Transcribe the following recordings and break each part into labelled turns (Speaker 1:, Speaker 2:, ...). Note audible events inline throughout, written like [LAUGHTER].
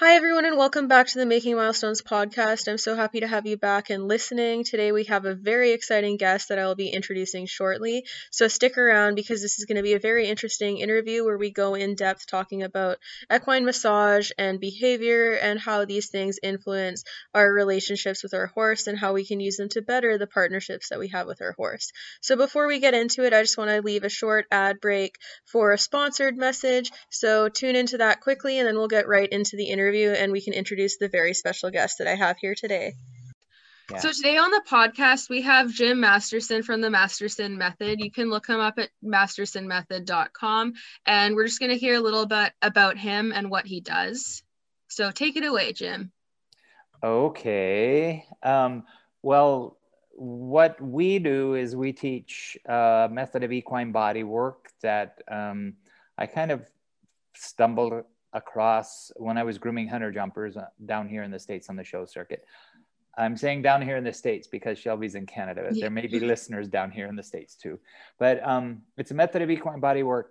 Speaker 1: Hi, everyone, and welcome back to the Making Milestones podcast. I'm so happy to have you back and listening. Today, we have a very exciting guest that I will be introducing shortly. So, stick around because this is going to be a very interesting interview where we go in depth talking about equine massage and behavior and how these things influence our relationships with our horse and how we can use them to better the partnerships that we have with our horse. So, before we get into it, I just want to leave a short ad break for a sponsored message. So, tune into that quickly and then we'll get right into the interview interview and we can introduce the very special guest that I have here today.
Speaker 2: Yeah. So today on the podcast we have Jim Masterson from the Masterson Method. You can look him up at mastersonmethod.com and we're just going to hear a little bit about him and what he does. So take it away, Jim.
Speaker 3: Okay. Um, well, what we do is we teach a method of equine body work that um, I kind of stumbled across when I was grooming hunter jumpers uh, down here in the States on the show circuit. I'm saying down here in the States because Shelby's in Canada. Yeah. There may be listeners down here in the States too. But um, it's a method of equine body work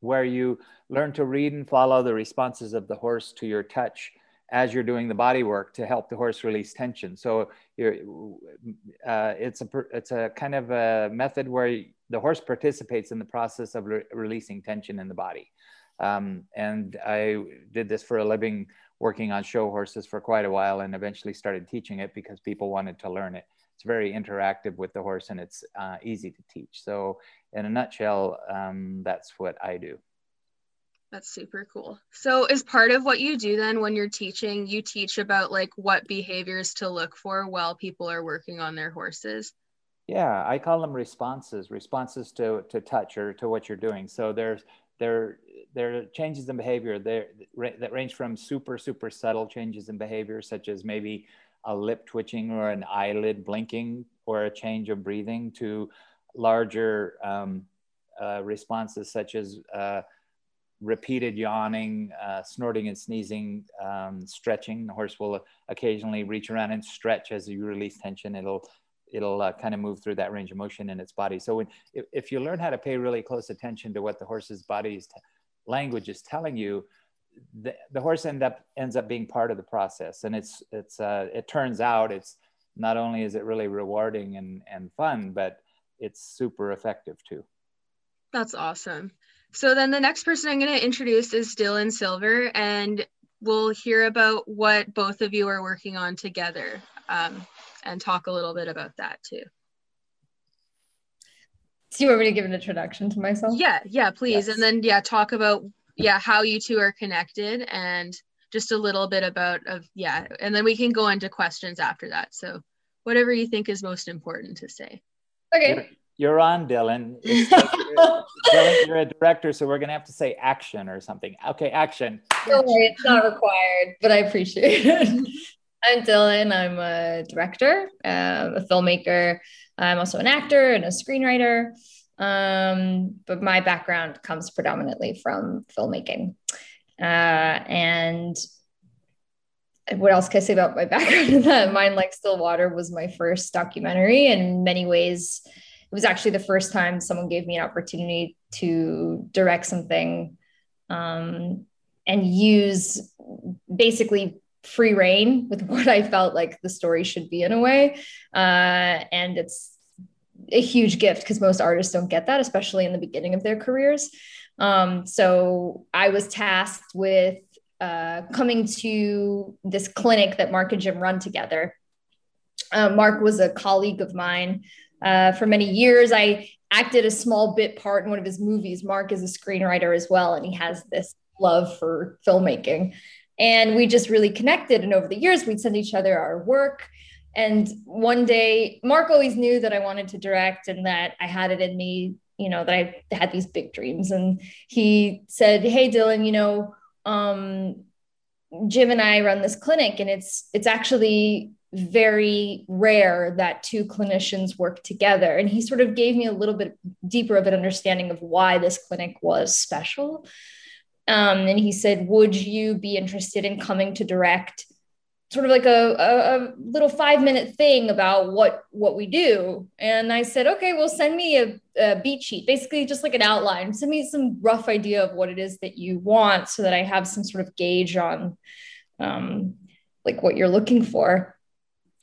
Speaker 3: where you learn to read and follow the responses of the horse to your touch as you're doing the body work to help the horse release tension. So you're, uh, it's a it's a kind of a method where the horse participates in the process of re- releasing tension in the body. Um, and I did this for a living, working on show horses for quite a while, and eventually started teaching it because people wanted to learn it. It's very interactive with the horse, and it's uh, easy to teach. So, in a nutshell, um, that's what I do.
Speaker 2: That's super cool. So, as part of what you do then when you're teaching, you teach about like what behaviors to look for while people are working on their horses.
Speaker 3: Yeah, I call them responses, responses to, to touch or to what you're doing. So there's there there are changes in behavior there that range from super super subtle changes in behavior such as maybe a lip twitching or an eyelid blinking or a change of breathing to larger um, uh, responses such as uh, repeated yawning, uh, snorting and sneezing, um, stretching. The horse will occasionally reach around and stretch as you release tension. It'll it'll uh, kind of move through that range of motion in its body. So when, if, if, you learn how to pay really close attention to what the horse's body's language is telling you, the, the horse end up ends up being part of the process. And it's it's uh, it turns out it's not only is it really rewarding and, and fun, but it's super effective too.
Speaker 2: That's awesome. So then the next person I'm going to introduce is Dylan Silver, and we'll hear about what both of you are working on together. Um, and talk a little bit about that too.
Speaker 4: Do you want me to give an introduction to myself?
Speaker 2: Yeah, yeah, please. Yes. And then yeah, talk about yeah, how you two are connected and just a little bit about of yeah, and then we can go into questions after that. So whatever you think is most important to say.
Speaker 4: Okay.
Speaker 3: You're, on, Dylan. [LAUGHS] Dylan, you're a director, so we're gonna have to say action or something. Okay, action.
Speaker 4: Don't worry, it's not required, but I appreciate it. I'm Dylan. I'm a director, uh, a filmmaker. I'm also an actor and a screenwriter. Um, but my background comes predominantly from filmmaking. Uh, and what else can I say about my [LAUGHS] background? that Mind Like Still Water was my first documentary. In many ways, it was actually the first time someone gave me an opportunity to direct something um, and use basically free reign with [LAUGHS] what I felt like the story should be in a way. Uh, and it's a huge gift because most artists don't get that, especially in the beginning of their careers. Um, so I was tasked with uh, coming to this clinic that Mark and Jim run together. Uh, Mark was a colleague of mine uh, for many years. I acted a small bit part in one of his movies. Mark is a screenwriter as well, and he has this love for filmmaking. And we just really connected. And over the years, we'd send each other our work. And one day, Mark always knew that I wanted to direct and that I had it in me, you know, that I had these big dreams. And he said, Hey, Dylan, you know, um, Jim and I run this clinic, and it's it's actually very rare that two clinicians work together. And he sort of gave me a little bit deeper of an understanding of why this clinic was special. Um, and he said, Would you be interested in coming to direct? Sort of like a, a, a, little five minute thing about what what we do. And i said okay well send me a, a, beat sheet basically just like an outline. Send me some rough idea of what it is that you want so that i have some sort of gauge on um, like what you're looking for.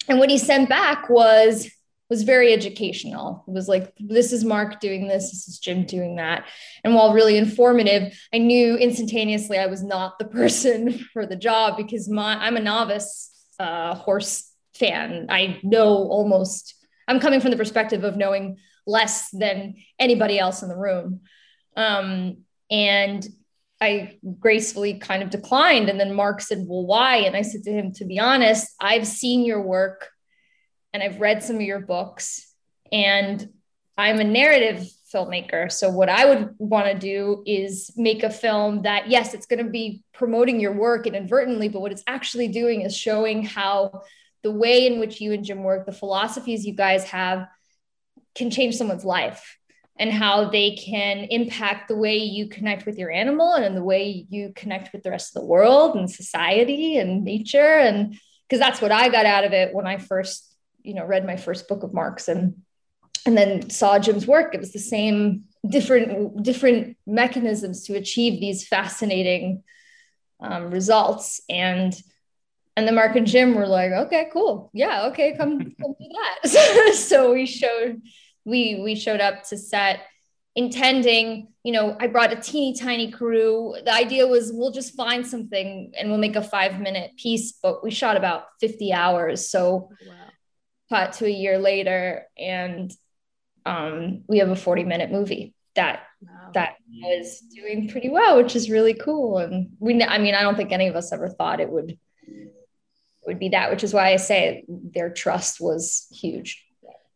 Speaker 4: And what he sent back was was very educational. It was like, this is Mark doing this, this is Jim doing that. And while really informative, I knew instantaneously I was not the [LAUGHS] person for the job because my I'm a novice uh, horse fan. I know almost, I'm coming from the perspective of knowing less than anybody else in the room. Um, and I gracefully kind of declined. And then Mark said, Well, why? And I said to him, To be honest, I've seen your work and I've read some of your books, and I'm a narrative filmmaker. So, what I would want to do is make a film that, yes, it's going to be promoting your work inadvertently, but what it's actually doing is showing how the way in which you and Jim work, the philosophies you guys have, can change someone's life and how they can impact the way you connect with your animal and the way you connect with the rest of the world and society and nature and because that's what i got out of it when i first you know read my first book of mark's and and then saw jim's work. It was the same different different mechanisms to achieve these fascinating um, results. And and the mark and jim were like okay cool. Yeah okay come, [LAUGHS] come do that. [LAUGHS] So we showed we we showed up to set intending you know i brought a teeny tiny crew. The idea was we'll just find something and we'll make a five minute piece but we shot about 50 hours. So wow. Cut to a year later and um, we have a 40 minute movie that wow. that was doing pretty well which is really cool and we i mean i don't think any of us ever thought it would would be that which is why i say their trust was huge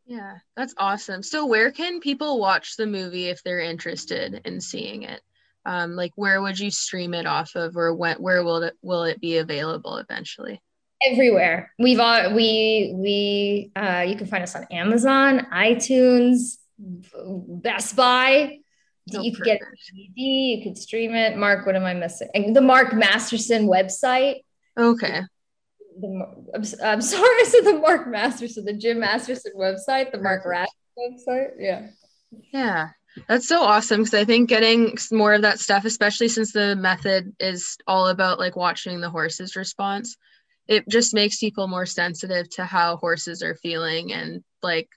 Speaker 2: yeah, that's awesome. So, where can people watch the movie if they're interested in seeing it? Um, like, where would you stream it off of, or when, where will it will it be available eventually?
Speaker 4: Everywhere. We've all we we uh, you can find us on Amazon, iTunes, Best Buy. Oh, you could get DVD. You could stream it. Mark, what am I missing? The Mark Masterson website.
Speaker 2: Okay
Speaker 4: the I'm, I'm, [LAUGHS] sorry, I said the Mark Masterson, the Jim Masterson website, the Mark Rat website. Yeah.
Speaker 2: Yeah. That's so awesome because I think getting more of that stuff, especially since the method is all about like watching the horse's response, it just makes people more sensitive to how horses are feeling and like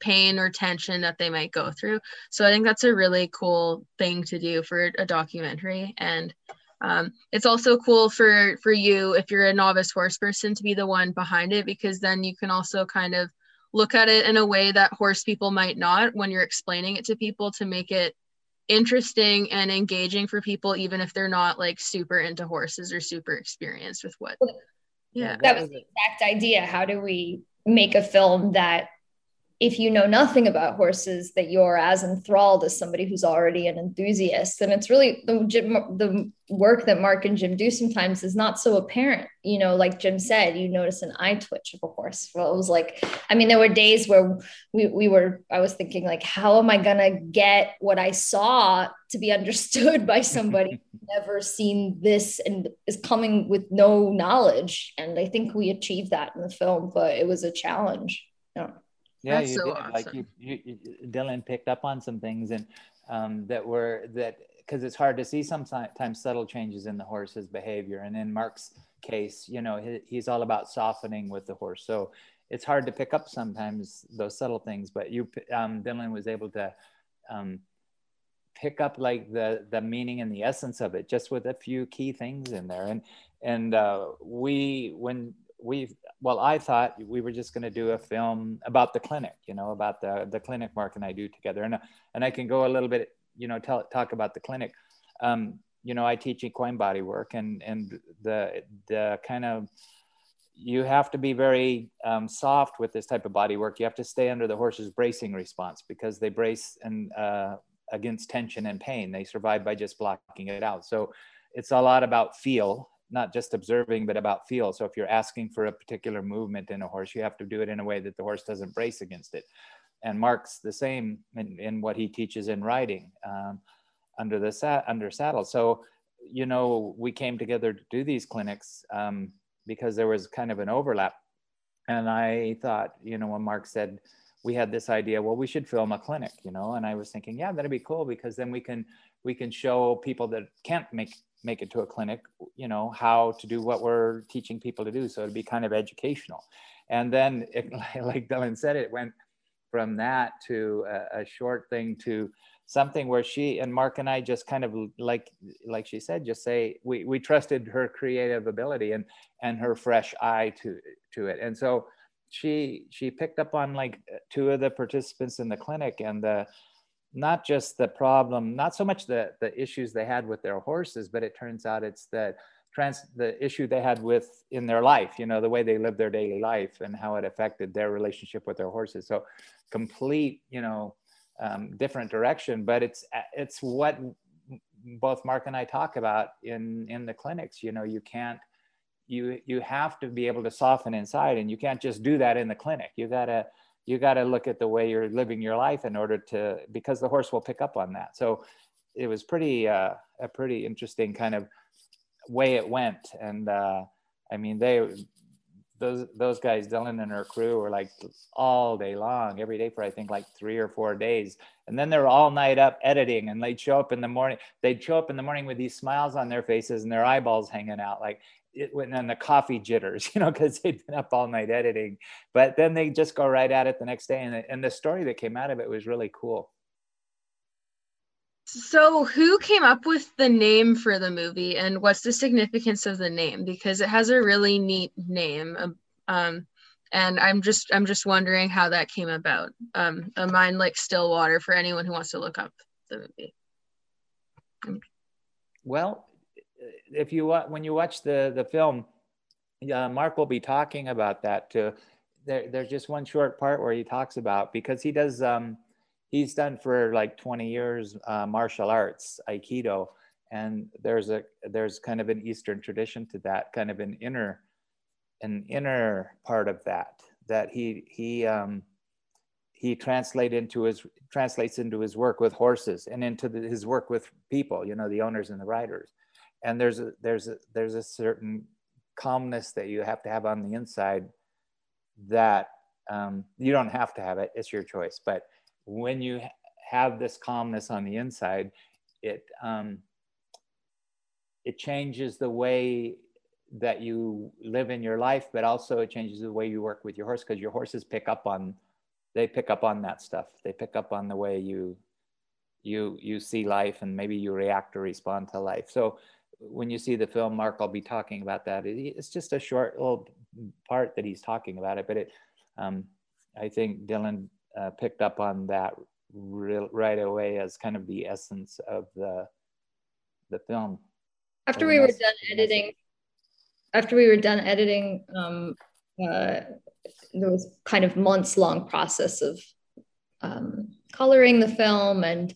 Speaker 2: pain or tension that they might go through. So I think that's a really cool thing to do for a documentary. And um, it's also cool for for you if you're a novice horse person to be the one behind it because then you can also kind of look at it in a way that horse people might not when you're explaining it to people to make it interesting and engaging for people even if they're not like super into horses or super experienced with what
Speaker 4: yeah. That was the exact idea. How do we make a film that if you know nothing about horses that you're as enthralled as somebody who's already an enthusiast. And it's really the, the work that mark and jim do sometimes is not so apparent. You know like jim said you notice an eye twitch of a horse. Well it was like i mean there were days where we, we were i was thinking like how am i going to get what i saw to be [LAUGHS] understood by somebody [LAUGHS] never seen this and is coming with no knowledge? And i think we achieved that in the film but it was a challenge. Yeah
Speaker 3: yeah, That's you so did. Awesome. Like you, you, Dylan picked up on some things and um, that were that because it's hard to see sometimes subtle changes in the horse's behavior. And in Mark's case, you know, he, he's all about softening with the horse. So it's hard to pick up sometimes those subtle things. But you, um, Dylan was able to um, pick up like the the meaning and the essence of it just with a few key things in there. And and uh, we when we well i thought we were just going to do a film about the clinic you know about the the clinic mark and i do together. And and i can go a little bit you know tell, talk about the clinic. Um, you know i teach equine body work and and the the kind of you have to be very um, soft with this type of body work. You have to stay under the horse's bracing response because they brace and uh, against tension and pain. They survive by just blocking it out. So it's a lot about feel not just observing, but about feel. So if you're asking for a particular movement in a horse, you have to do it in a way that the horse doesn't brace against it. And Mark's the same in, in what he teaches in riding um, under the sa- under saddle. So you know, we came together to do these clinics um, because there was kind of an overlap. And I thought, you know, when Mark said we had this idea, well, we should film a clinic, you know, and I was thinking, yeah, that'd be cool because then we can we can show people that can't make make it to a clinic, you know, how to do what we're teaching people to do. So it'd be kind of educational. And then, it, [LAUGHS] like Dylan said, it went from that to a, a, short thing to something where she and Mark and I just kind of like like she said, just say we we trusted her creative ability and and her fresh eye to to it. And so she she picked up on like two of the participants in the clinic and the not just the problem, not so much the, the issues they had with their horses, but it turns out it's the trans the issue they had with in their life, you know, the way they lived their daily life and how it affected their relationship with their horses. So complete, you know, um, different direction, but it's it's what both Mark and I talk about in in the clinics. You know, you can't you you have to be able to soften inside, and you can't just do that in the clinic. You gotta you got to look at the way you're living your life in order to because the horse will pick up on that. So it was pretty uh, a pretty interesting kind of way it went. And uh, i mean they those those guys dylan and her crew were like all day long every day for i think like three or four days. And then they're all night up editing and they'd show up in the morning they'd show up in the morning with these smiles on their faces and their eyeballs hanging out like it went on the coffee jitters, [LAUGHS] you know, because they'd been up all night editing. But then they just go right at it the next day. And, and the story that came out of it was really cool.
Speaker 2: So, who came up with the name for the movie, and what's the significance of the name? Because it has a really neat name, um, um and I'm just I'm just wondering how that came about. Um, a mind like Stillwater for anyone who wants to look up the movie.
Speaker 3: Well, if you when you watch the the film, uh, Mark will be talking about that too. There, there's just one short part where he talks about because he does um, he's done for like 20 years uh, martial arts aikido and there's a there's kind of an eastern tradition to that kind of an inner an inner part of that that he he um, he translate into his translates into his work with horses and into the, his work with people you know the owners and the riders and there's a there's a there's a certain calmness that you have to have on the inside that um, you don't have to have it. It's your choice. But when you have this calmness on the inside it um, it changes the way that you live in your life but also it changes the way you work with your horse because your horses pick up on they pick up on that stuff. They pick up on the way you you you see life and maybe you react or respond to life. So when you see the film, Mark, I'll be talking about that. It's just a short little part that he's talking about it, but it, um, I think Dylan uh, picked up on that real, right away as kind of the essence of the the film.
Speaker 4: After we were done editing, after we were done editing, um, uh, there was kind of months long process of um, coloring the film and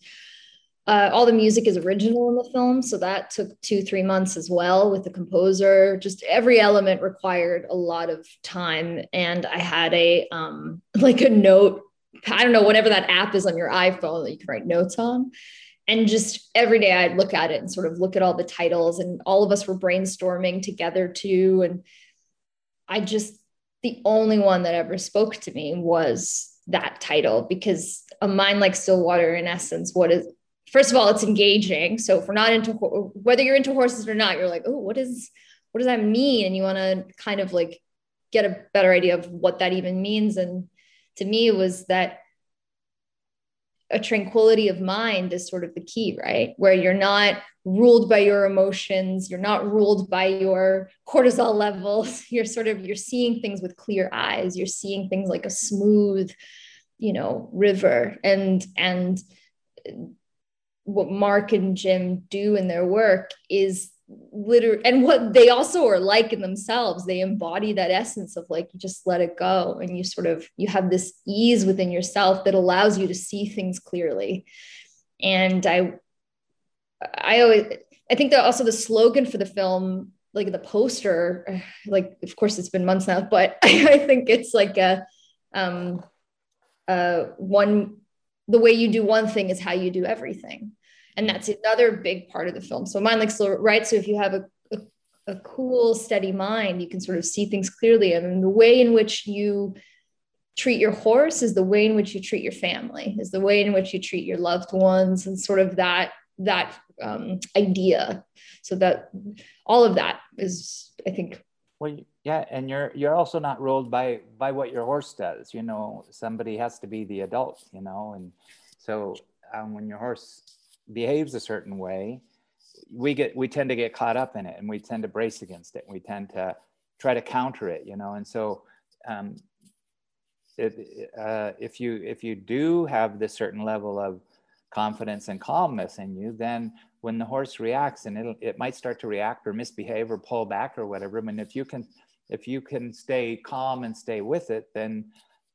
Speaker 4: uh, all the music is original in the film, so that took two, three months as well with the composer. Just every element required a lot of time, and I had a um, [LAUGHS] like a note. I don't know whatever that app is on your iPhone that you can write notes on, and just every day I'd look at it and sort of look at all the titles, and all of us were brainstorming together too. And I just the only one that ever spoke to me was that title because a mind like Stillwater, in essence, what is first of all, it's engaging. So if we're not into whether you're into horses or not, you're like, oh, what is what does that mean? And you want to kind of like get a better idea of what that even means. And to me, it was that a tranquility of mind is sort of the key, right? Where you're not ruled by your emotions, you're not ruled by your cortisol levels. [LAUGHS] You're sort of you're seeing things with clear eyes. You're seeing things like a smooth, you know, river. And and what Mark and Jim do in their work is literally and what they also are like in themselves. They embody that essence of like you just let it go and you sort of you have this ease within yourself that allows you to see things clearly. And i i always i think that also the slogan for the film like the poster [SIGHS] like of course it's been months now but [LAUGHS] i think it's like a um uh one the way you do one thing is how you do everything. And that's another big part of the film. So mind like slow right? So if you have a, a, a cool steady mind you can sort of see things clearly. And the way in which you treat your horse is the way in which you treat your family is the way in which you treat your loved ones and sort of that that um, idea. So that all of that is i think
Speaker 3: well yeah and you're you're also not ruled by by what your horse does you know somebody has to be the adult you know and so um, when your horse behaves a certain way we get we tend to get caught up in it and we tend to brace against it. And we tend to try to counter it you know and so um, it, uh, if you if you do have this certain level of confidence and calmness in you then when the horse reacts and it it might start to react or misbehave or pull back or whatever mean if you can if you can stay calm and stay with it then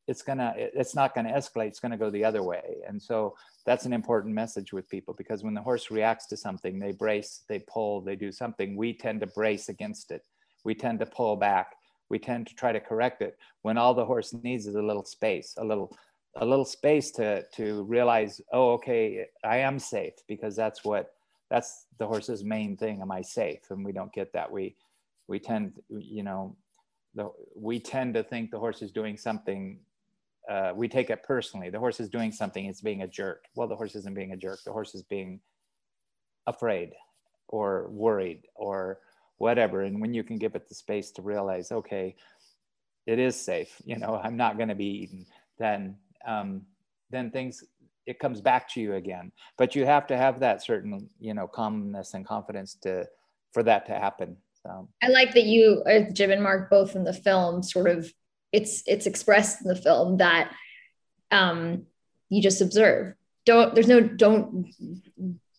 Speaker 3: it's gonna it's not gonna escalate it's gonna go the other way. And so that's an important message with people because when the horse reacts to something they brace they pull they do something we tend to brace against it. We tend to pull back. We tend to try to correct it. When all the horse needs is a little space a little a little space to to realize oh okay i am safe because that's what that's the horse's main thing. Am i safe? And we don't get that. We we tend you know the, we tend to think the horse is doing something uh, we take it personally. The horse is doing something it's being a jerk. Well the horse isn't being a jerk. The horse is being afraid or worried or whatever. And when you can give it the space to realize okay it is safe [LAUGHS] you know i'm not going to be eaten then um, then things it comes back to you again. But you have to have that certain you know calmness and confidence to for that to happen so
Speaker 4: i like that you uh, jim and mark both in the film sort of it's it's expressed in the film that um you just observe. Don't there's no don't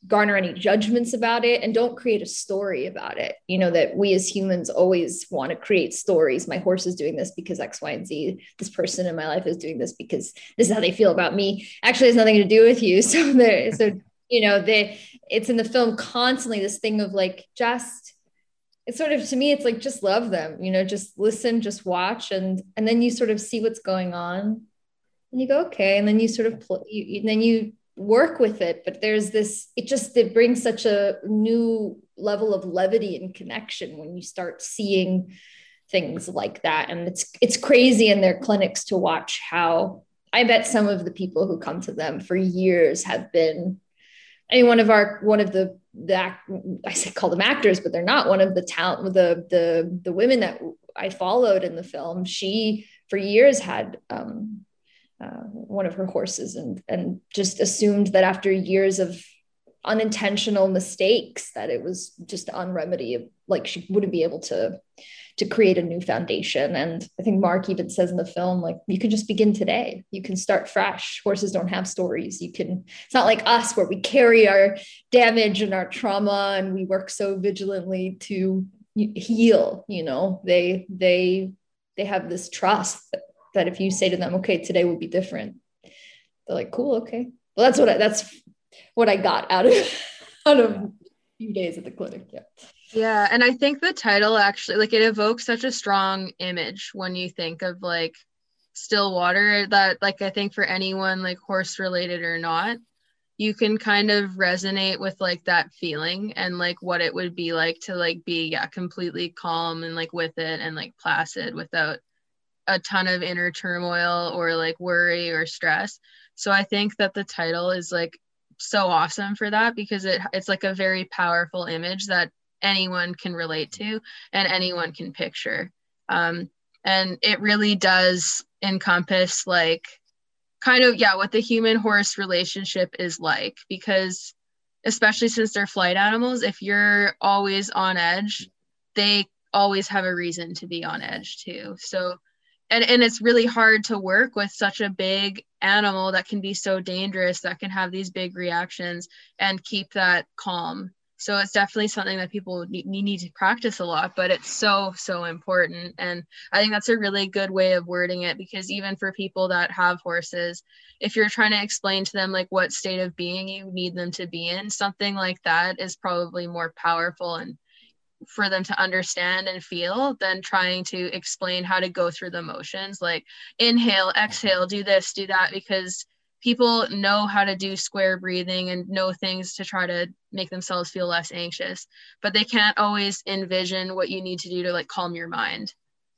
Speaker 4: garner any judgments about it and don't create a story about it. You know that we as humans always want to create stories. My horse is doing this because x y and z. This person in my life is doing this because this is how they feel about me. Actually has nothing to do with you. [LAUGHS] So there so you know they it's in the film constantly this thing of like just it's sort of to me it's like just love them you know just listen just watch and and then you sort of see what's going on and you go okay and then you sort of pl- you, you then you work with it but there's this it just it brings such a new level of levity and connection when you start seeing things like that and it's it's crazy in their clinics to watch how i bet some of the people who come to them for years have been I mean, one of our one of the the I say call them actors, but they're not one of the talent the the the women that I followed in the film. She for years had um, uh, one of her horses and and just assumed that after years of unintentional mistakes that it was just on remedy like she wouldn't be able to to create a new foundation and i think mark even says in the film like you can just begin today you can start fresh horses don't have stories you can it's not like us where we carry our damage and our trauma and we work so vigilantly to heal you know they they they have this trust that that if you say to them, okay, today will be different, they're like, cool, okay. Well, that's what I, that's what I got out of [LAUGHS] out of a few days at the clinic. Yeah.
Speaker 2: Yeah, and I think the title actually like it evokes such a strong image when you think of like still water that like I think for anyone like horse related or not, you can kind of resonate with like that feeling and like what it would be like to like be yeah completely calm and like with it and like placid without a ton of inner turmoil or like worry or stress. So I think that the title is like so awesome for that because it it's like a very powerful image that anyone can relate to and anyone can picture. Um, and it really does encompass like kind of yeah what the human horse relationship is like because especially since they're flight animals if you're always on edge they always have a reason to be on edge too so and and it's really hard to work with such a big animal that can be so dangerous that can have these big reactions and keep that calm so it's definitely something that people need, need to practice a lot but it's so so important. And i think that's a really good way of wording it because even for people that have horses if you're trying to explain to them like what state of being you need them to be in something like that is probably more powerful and for them to understand and feel than trying to explain how to go through the motions like inhale exhale do this do that because people know how to do square breathing and know things to try to make themselves feel less anxious but they can't always envision what you need to do to like calm your mind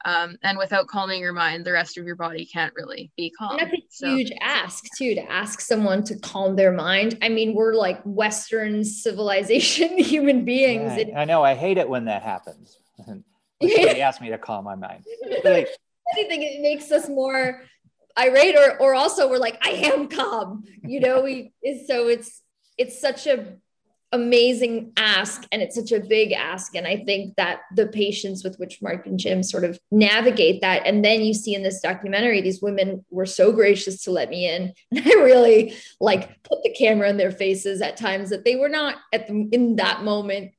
Speaker 2: Um, and without calming your mind, the rest of your body can't really be calm.
Speaker 4: And that's a so. huge ask too, to ask someone to calm their mind. I mean, we're like Western [LAUGHS] civilization [LAUGHS] human beings.
Speaker 3: Yeah, I, I know. I hate it when that happens. [LAUGHS] Somebody asked me to calm my mind. Like,
Speaker 4: anything, it makes us more irate, or or also we're like, I am calm. You know, we [LAUGHS] is so it's it's such a amazing ask and it's such a big ask and i think that the patience with which mark and jim sort of navigate that and then you see in this documentary these women were so gracious to let me in and [LAUGHS] i really like put the camera in their faces at times that they were not at the, in that moment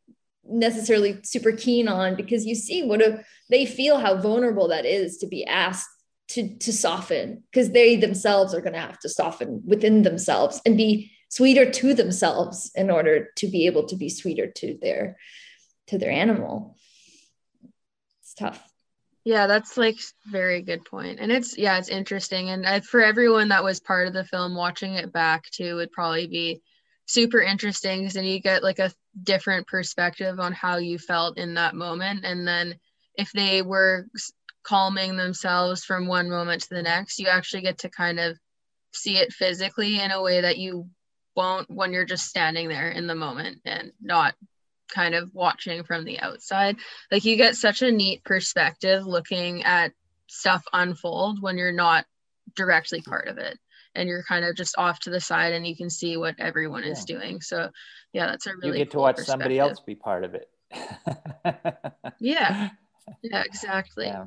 Speaker 4: necessarily super keen on because you see what a, they feel how vulnerable that is to be asked to to soften because they themselves are going to have to soften within themselves and be sweeter to themselves in order to be able to be sweeter to their to their animal it's tough
Speaker 2: yeah that's like very good point. and it's yeah it's interesting and I, for everyone that was part of the film watching it back too would probably be super interesting because then you get like a different perspective on how you felt in that moment and then if they were calming themselves from one moment to the next you actually get to kind of see it physically in a way that you won't when you're just standing there in the moment and not kind of watching from the outside. Like you get such a neat perspective looking at stuff unfold when you're not directly part of it and you're kind of just off to the side and you can see what everyone yeah. is doing. So yeah, that's a really
Speaker 3: you get cool to watch somebody else be part of it. [LAUGHS]
Speaker 2: yeah. Yeah, exactly. Yeah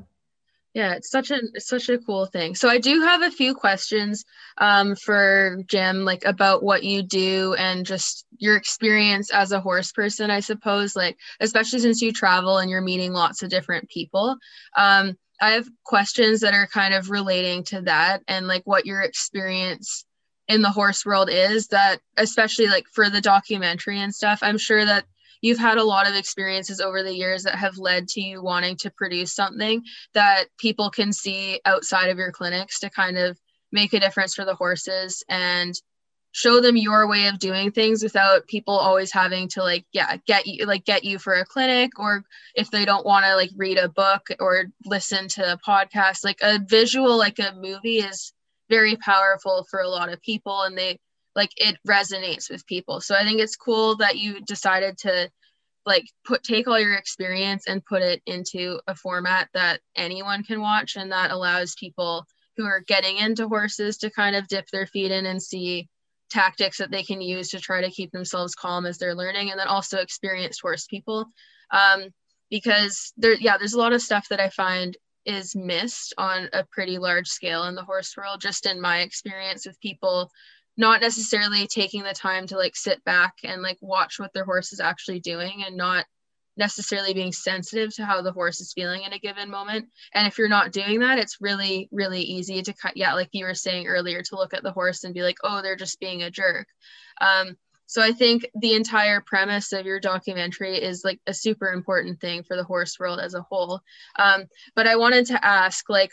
Speaker 2: yeah it's such a it's such a cool thing. So i do have a few questions um, for jim like about what you do and just your experience as a horse person i suppose like especially since you travel and you're meeting lots of different people. Um, i have questions that are kind of relating to that and like what your experience in the horse world is that especially like for the documentary and stuff i'm sure that you've had a lot of experiences over the years that have led to you wanting to produce something that people can see outside of your clinics to kind of make a difference for the horses and show them your way of doing things without people always having to like yeah get you like get you for a clinic or if they don't want to like read a book or listen to a podcast. Like a visual like a movie is very powerful for a lot of people and they like it resonates with people. So i think it's cool that you decided to like put take all your experience and put it into a format that anyone can watch and that allows people who are getting into horses to kind of dip their feet in and see tactics that they can use to try to keep themselves calm as they're learning and then also experienced horse people. Um, because there yeah there's a lot of stuff that i find is missed on a pretty large scale in the horse world just in my experience with people not necessarily taking the time to like sit back and like watch what their horse is actually doing and not necessarily being sensitive to how the horse is feeling in a given moment. And if you're not doing that it's really really easy to cut yeah like you were saying earlier to look at the horse and be like oh they're just being a jerk. Um, so i think the entire premise of your documentary is like a super important thing for the horse world as a whole. Um, but i wanted to ask like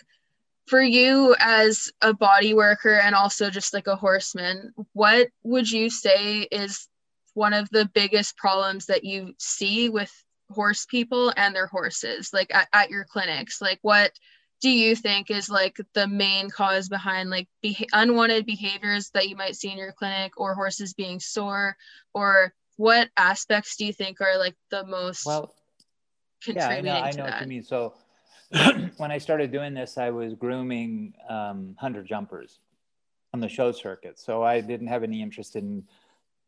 Speaker 2: for you as a body worker and also just like a horseman, what would you say is one of the biggest problems that you see with horse people and their horses, like at, at your clinics? Like, what do you think is like the main cause behind like be- unwanted behaviors that you might see in your clinic or horses being sore? Or what aspects do you think are like the most
Speaker 3: well, contributing yeah, I know, I know what you mean. So, [CLEARS THROAT] when I started doing this, I was grooming um, hunter jumpers on the show circuit. So I didn't have any interest in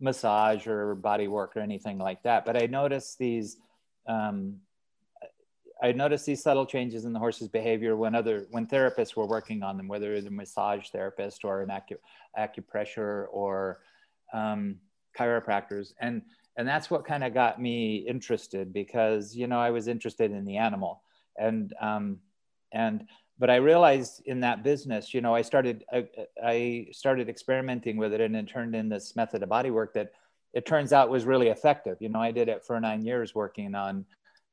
Speaker 3: massage or body work or anything like that. But I noticed these, um, I noticed these subtle changes in the horse's behavior when other when therapists were working on them, whether it's a massage therapist or an acu- acupressure or um, chiropractors, and and that's what kind of got me interested because you know I was interested in the animal and um, and but I realized in that business, you know, I started I, I started experimenting with it, and it turned in this method of body work that it turns out was really effective. You know, I did it for nine years, working on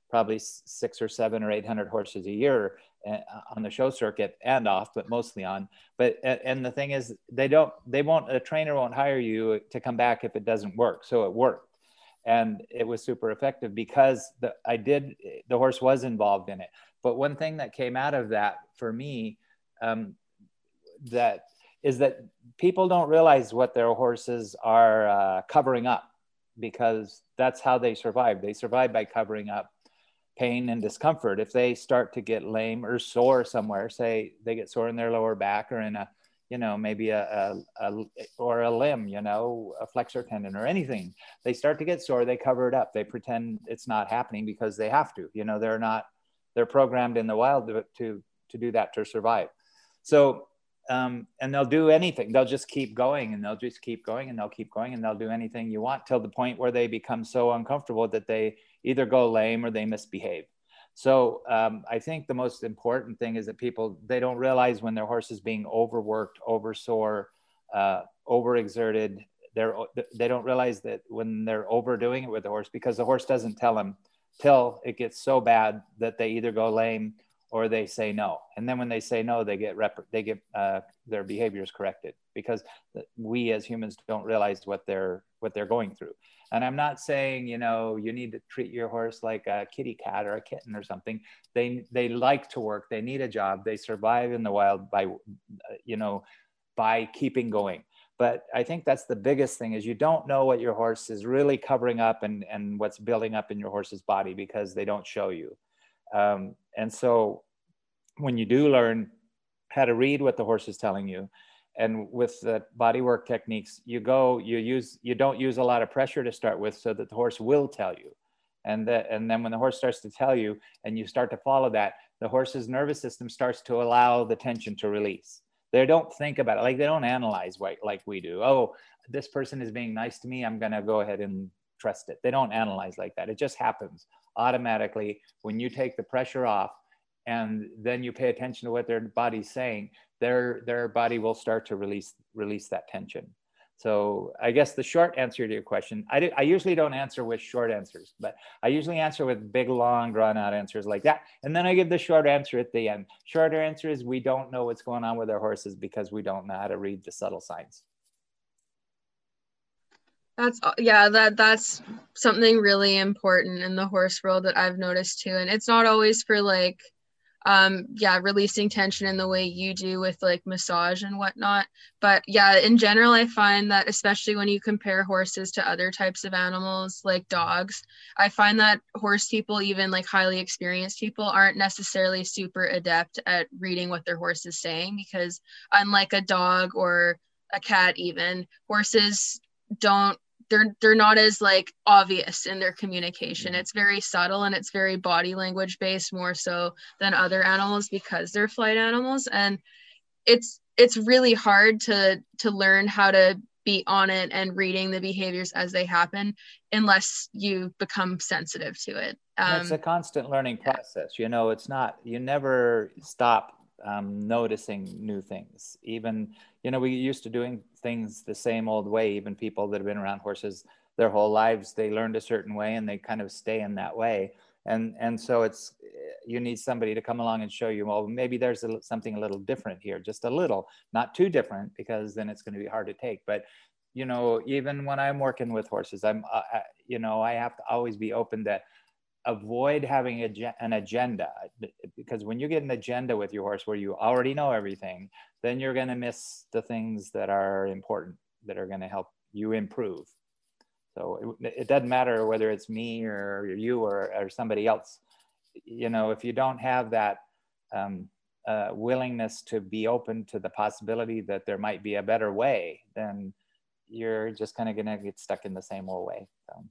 Speaker 3: probably six or seven or eight hundred horses a year uh, on the show circuit and off, but mostly on. But and the thing is, they don't, they won't, a trainer won't hire you to come back if it doesn't work. So it worked, and it was super effective because the, I did the horse was involved in it. But one thing that came out of that for me um, that is that people don't realize what their horses are uh, covering up because that's how they survive. They survive by covering up pain and discomfort. If they start to get lame or sore somewhere, say they get sore in their lower back or in a you know, maybe a, a, a, or a limb, you know, a flexor tendon or anything. They start to get sore, they cover it up. They pretend it's not happening because they have to. You know, they're not they're programmed in the wild to to, to do that to survive. So um, and they'll do anything. They'll just keep going and they'll just keep going and they'll keep going and they'll do anything you want till the point where they become so uncomfortable that they either go lame or they misbehave. So um, I think the most important thing is that people they don't realize when their horse is being overworked, oversore, uh, overexerted. They're they don't realize that when they're overdoing it with the horse because the horse doesn't tell them till it gets so bad that they either go lame or they say no. And then when they say no, they get rep- they get uh, their behaviors corrected because we as humans don't realize what they're what they're going through. And I'm not saying, you know, you need to treat your horse like a kitty cat or a kitten or something. They they like to work. They need a job. They survive in the wild by, you know, by keeping going. But I think that's the biggest thing is you don't know what your horse is really covering up and and what's building up in your horse's body because they don't show you. Um, and so when you do learn how to read what the horse is telling you and with the body work techniques you go you use you don't use a lot of pressure to start with so that the horse will tell you. And that and then when the horse starts to tell you and you start to follow that the horse's nervous system starts to allow the tension to release. They don't think about it like they don't analyze like, like we do. Oh this person is being nice to me i'm to go ahead and trust it. They don't analyze like that. It just happens automatically when you take the pressure off and then you pay attention to what their body's saying their their body will start to release release that tension. So i guess the short answer to your question I, do, I usually don't answer with short answers but i usually answer with big long drawn out answers like that. And then i give the short answer at the end. Shorter answer is we don't know what's going on with our horses because we don't know how to read the subtle signs.
Speaker 2: That's yeah that that's something really important in the horse world that i've noticed too. And it's not always for like um yeah releasing tension in the way you do with like massage and whatnot. But yeah in general i find that especially when you compare horses to other types of animals like dogs i find that horse people even like highly experienced people aren't necessarily super adept at reading what their horse is saying because unlike a dog or a cat even horses don't they're they're not as like obvious in their communication. It's very subtle and it's very body language based more so than other animals because they're flight animals. And it's it's really hard to to learn how to be on it and reading the behaviors as they happen unless you become sensitive to it.
Speaker 3: Um, it's a constant learning process yeah. you know it's not you never stop um, noticing new things. Even, you know, we used to doing things the same old way. Even people that have been around horses their whole lives, they learned a certain way and they kind of stay in that way. And and so it's you need somebody to come along and show you. Well, maybe there's a, something a little different here, just a little, not too different, because then it's going to be hard to take. But you know, even when I'm working with horses, I'm, uh, you know, I have to always be open that avoid having a, an agenda because when you get an agenda with your horse where you already know everything then you're going to miss the things that are important that are going to help you improve so it, it, doesn't matter whether it's me or you or, or somebody else you know if you don't have that um, uh, willingness to be open to the possibility that there might be a better way then you're just kind of going to get stuck in the same old way so.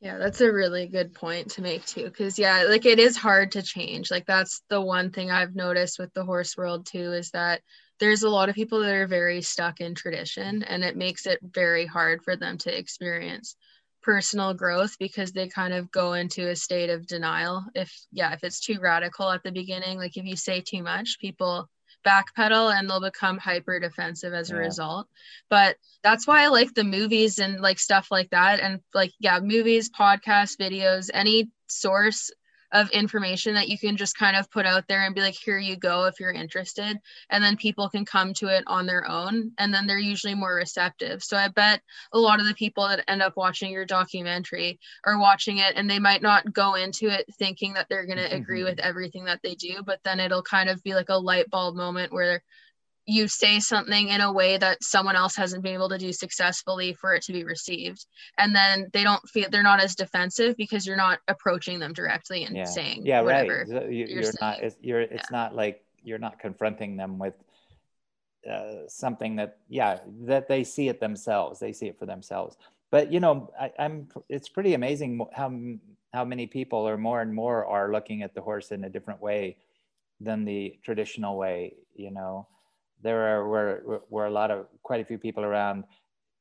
Speaker 2: Yeah, that's a really good point to make too. Cause yeah, like it is hard to change. Like that's the one thing I've noticed with the horse world too is that there's a lot of people that are very stuck in tradition and it makes it very hard for them to experience personal growth because they kind of go into a state of denial. If yeah, if it's too radical at the beginning, like if you say too much, people backpedal and they'll become hyper defensive as yeah. a result. But that's why I like the movies and like stuff like that. And like, yeah, movies, podcasts, videos, any source of information that you can just kind of put out there and be like here you go if you're interested. And then people can come to it on their own and then they're usually more receptive. So i bet a lot of the people that end up watching your documentary are watching it and they might not go into it thinking that they're going to mm-hmm, agree with mm-hmm. everything that they do but then it'll kind of be like a light bulb moment where you say something in a way that someone else hasn't been able to do successfully for it to be received. And then they don't feel they're not as defensive because you're not approaching them directly and
Speaker 3: yeah.
Speaker 2: saying
Speaker 3: yeah
Speaker 2: whatever
Speaker 3: right you,
Speaker 2: you're,
Speaker 3: you're not it's, you're it's yeah. not like you're not confronting them with uh, something that yeah that they see it themselves. They see it for themselves. But you know I, i'm it's pretty amazing how how many people or more and more are looking at the horse in a different way than the traditional way you know there are, were, were a lot of quite a few people around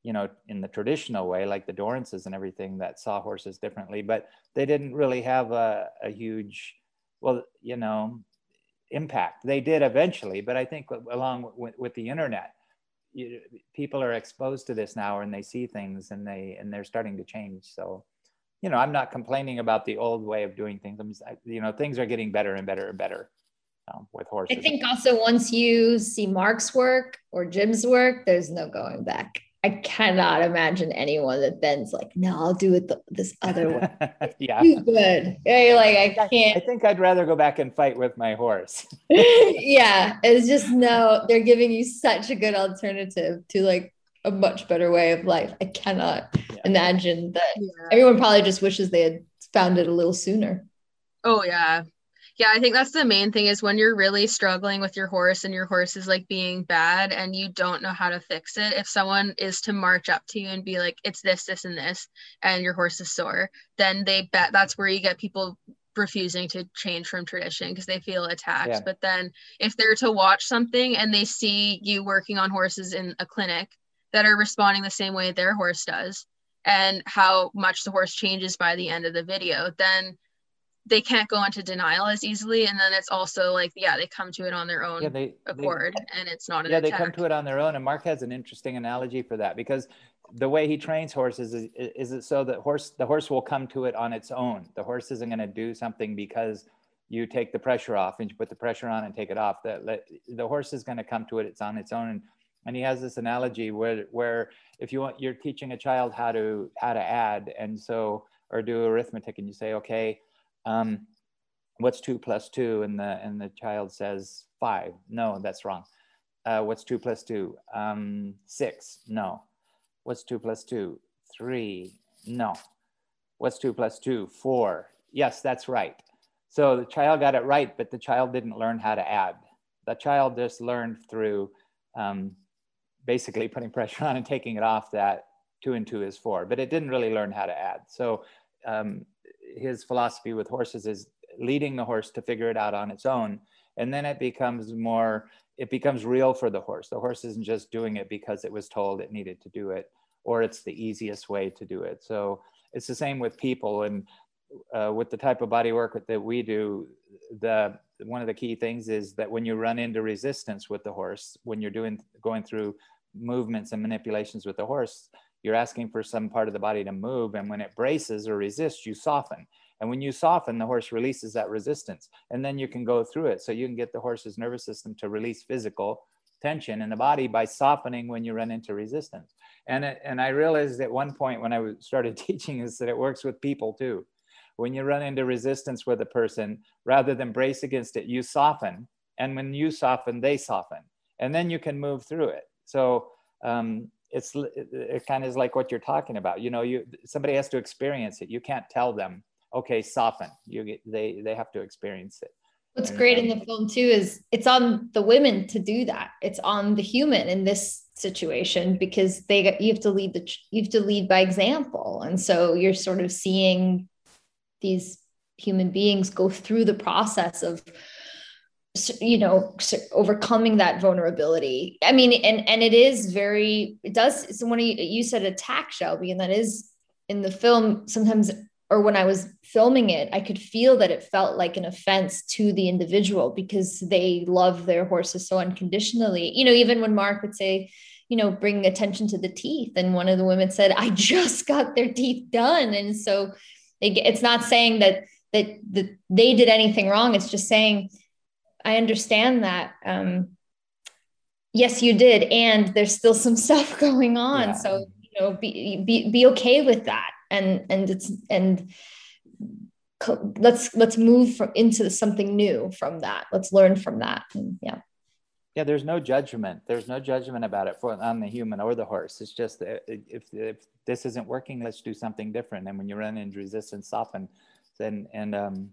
Speaker 3: you know in the traditional way like the Dorrances and everything that saw horses differently but they didn't really have a, a huge well you know impact. They did eventually but i think along with, with the internet you, people are exposed to this now and they see things and they and they're starting to change. So you know i'm not complaining about the old way of doing things. I'm just, you know things are getting better and better and better um, with horses.
Speaker 4: I think also once you see Mark's work or Jim's work, there's no going back. I cannot imagine anyone that then's like, no, I'll do it the, this other way. [LAUGHS]
Speaker 3: yeah,
Speaker 4: Too good. Yeah, like I can't.
Speaker 3: I think I'd rather go back and fight with my horse. [LAUGHS]
Speaker 4: yeah, it's just no. They're giving you such a good alternative to like a much better way of life. I cannot yeah. imagine that. Yeah. Everyone probably just wishes they had found it a little sooner.
Speaker 2: Oh yeah, yeah i think that's the main thing is when you're really struggling with your horse and your horse is like being bad and you don't know how to fix it if someone is to march up to you and be like it's this this and this and your horse is sore then they bet that's where you get people refusing to change from tradition because they feel attacked yeah. but then if they're to watch something and they see you working on horses in a clinic that are responding the same way their horse does and how much the horse changes by the end of the video then they can't go into denial as easily and then it's also like yeah they come to it on their own yeah, they, accord they, and it's not
Speaker 3: yeah
Speaker 2: attack.
Speaker 3: Yeah, they come to it on their own and mark has an interesting analogy for that because the way he trains horses is, is it so that horse the horse will come to it on its own the horse isn't going to do something because you take the pressure off and you put the pressure on and take it off the, the horse is going to come to it it's on its own and, and he has this analogy where where if you want you're teaching a child how to how to add and so or do arithmetic and you say okay um, what's two plus two? And the, and the child says five. No, that's wrong. Uh, what's two plus two? Um, six. No. What's two plus two? Three. No. What's two plus two? Four. Yes, that's right. So the child got it right, but the child didn't learn how to add. The child just learned through um, basically putting pressure on and taking it off that two and two is four, but it didn't really learn how to add. So um, his philosophy with horses is leading the horse to figure it out on its own. And then it becomes more it becomes real for the horse. The horse isn't just doing it because it was told it needed to do it or it's the easiest way to do it. So it's the same with people. And uh, with the type of body work that we do the one of the key things is that when you run into resistance with the horse when you're doing going through movements and manipulations with the horse you're asking for some part of the body to move. And when it braces or resists, you soften. And when you soften, the horse releases that resistance. And then you can go through it. So you can get the horse's nervous system to release physical tension in the body by softening when you run into resistance. And, it, and I realized at one point when I started [LAUGHS] teaching is that it works with people too. When you run into resistance with a person, rather than brace against it, you soften. And when you soften, they soften. And then you can move through it. So um, it's it, it kind of is like what you're talking about you know you somebody has to experience it. You can't tell them okay soften. You get they they have to experience it.
Speaker 4: What's and, great in the film too is it's on the women to do that. It's on the human in this situation because they you have to lead the you have to lead by example. And so you're sort of seeing these human beings go through the process of you know overcoming that vulnerability. I mean and and it is very it does it's when you said attack shelby and that is in the film sometimes or when i was filming it i could feel that it felt like an offense to the individual because they love their horses so unconditionally. You know even when mark would say you know bring attention to the teeth and one of the women said i just got their teeth done. And so it's not saying that that that they did anything wrong. It's just saying i understand that um yes you did and there's still some [LAUGHS] stuff going on. Yeah. so you know be, be be okay with that. And and it's and let's let's move from into something new from that. Let's learn from that. And yeah.
Speaker 3: Yeah there's no judgment. There's no judgment about it for on the human or the horse. It's just uh, if, if this isn't working let's do something different. And when you run into resistance soften and and um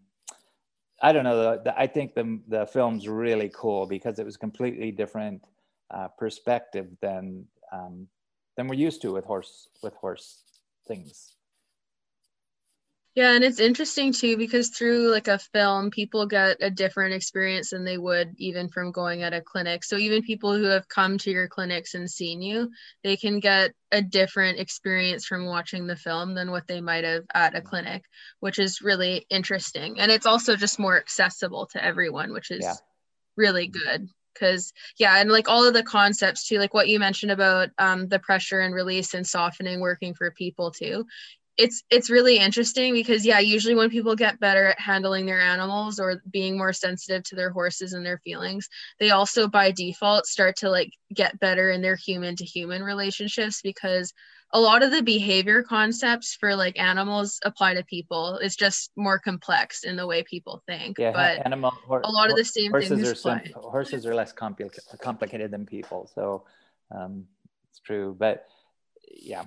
Speaker 3: i don't know the, the, i think the the film's really cool because it was completely different uh, perspective than um, than we're used to with horse with horse things
Speaker 2: yeah, and it's interesting too because through like a film, people get a different experience than they would even from going at a clinic. So even people who have come to your clinics and seen you, they can get a different experience from watching the film than what they might have at a clinic, which is really interesting. And it's also just more accessible to everyone, which is yeah. really good because yeah and like all of the concepts too like what you mentioned about um, the pressure and release and softening working for people too it's it's really interesting because yeah usually when people get better at handling their animals or being more sensitive to their horses and their feelings they also by default start to like get better in their human to human relationships because a lot of the behavior concepts for like animals apply to people. It's just more complex in the way people think yeah, but animal hor- a lot of the same horses things
Speaker 3: are horses are less compli- complicated than people so um, it's true but yeah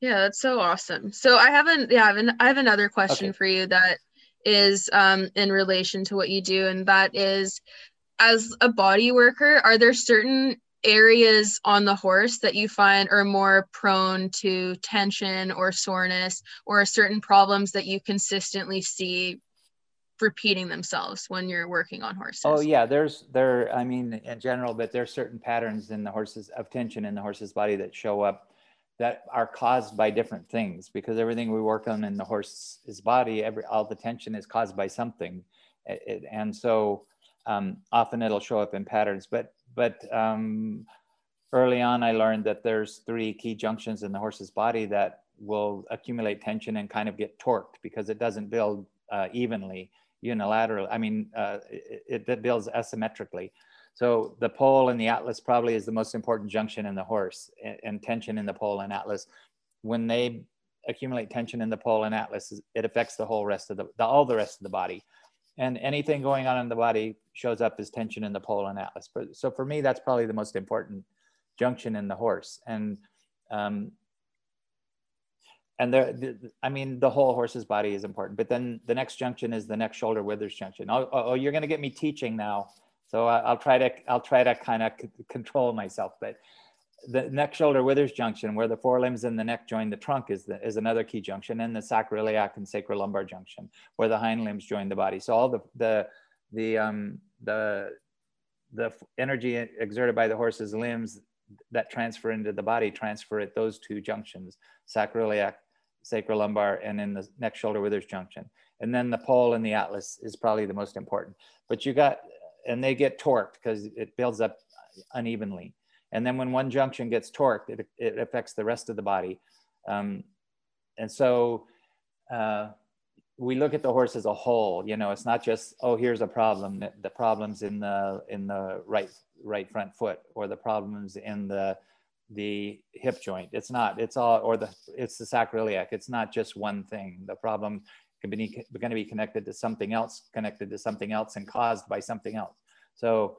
Speaker 2: yeah, that's so awesome. So I haven't yeah, I have, an, I have another question okay. for you that is um in relation to what you do and that is as a body worker, are there certain areas on the horse that you find are more prone to tension or soreness or certain problems that you consistently see repeating themselves when you're working on horses
Speaker 3: oh yeah there's there i mean in general but there's certain patterns in the horses of tension in the horse's body that show up that are caused by different things because everything we work on in the horse's body, every all the tension is caused by something, it, it, and so um, often it'll show up in patterns. But but um, early on, I learned that there's three key junctions in the horse's body that will accumulate tension and kind of get torqued because it doesn't build uh, evenly unilaterally. I mean, uh, it, it builds asymmetrically. So the poll and the atlas probably is the most important junction in the horse and, tension in the poll and atlas. When they accumulate tension in the poll and atlas, it affects the whole rest of the, the, all the rest of the body. And anything going on in the body shows up as tension in the poll and atlas. So for me, that's probably the most important junction in the horse. And um, and there, the, I mean, the whole horse's body is important. But then the next junction is the neck shoulder withers junction. Oh, oh, oh you're going to get me teaching now. So I'll try to I'll try to kind of c- control myself. But the neck shoulder withers junction, where the forelimbs and the neck join the trunk, is the, is another key junction, and the sacroiliac and sacrolumbar junction, where the hind limbs join the body. So all the the the um, the the energy exerted by the horse's limbs that transfer into the body transfer at those two junctions, sacroiliac, sacrolumbar, and in the neck shoulder withers junction. And then the poll and the atlas is probably the most important. But you got and they get torqued because it builds up unevenly. And then when one junction gets torqued, it, it affects the rest of the body. Um, and so uh, we look at the horse as a whole. You know, it's not just oh, here's a problem. The problems in the in the right right front foot, or the problems in the the hip joint. It's not. It's all or the it's the sacroiliac. It's not just one thing. The problem can be going to be connected to something else, connected to something else, and caused by something else. So,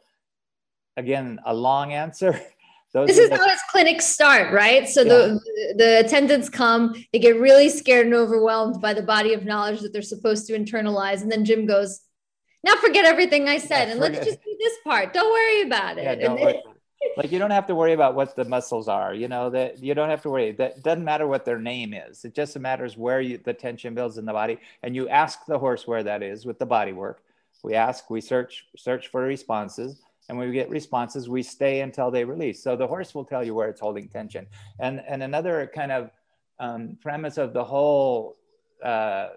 Speaker 3: again, a long answer. [LAUGHS]
Speaker 4: Those this is the- how his clinics start, right? So yeah. the the attendants come, they get really scared and overwhelmed by the body of knowledge that they're supposed to internalize, and then Jim goes, "Now forget everything I said, yeah, and let's just do this part. Don't worry about it." Yeah,
Speaker 3: like you don't have to worry about what the muscles are you know that you don't have to worry that doesn't matter what their name is. It just matters where you, the tension builds in the body and you ask the horse where that is with the body work. We ask we search search for responses and when we get responses we stay until they release. So the horse will tell you where it's holding tension. And and another kind of um, premise of the whole uh,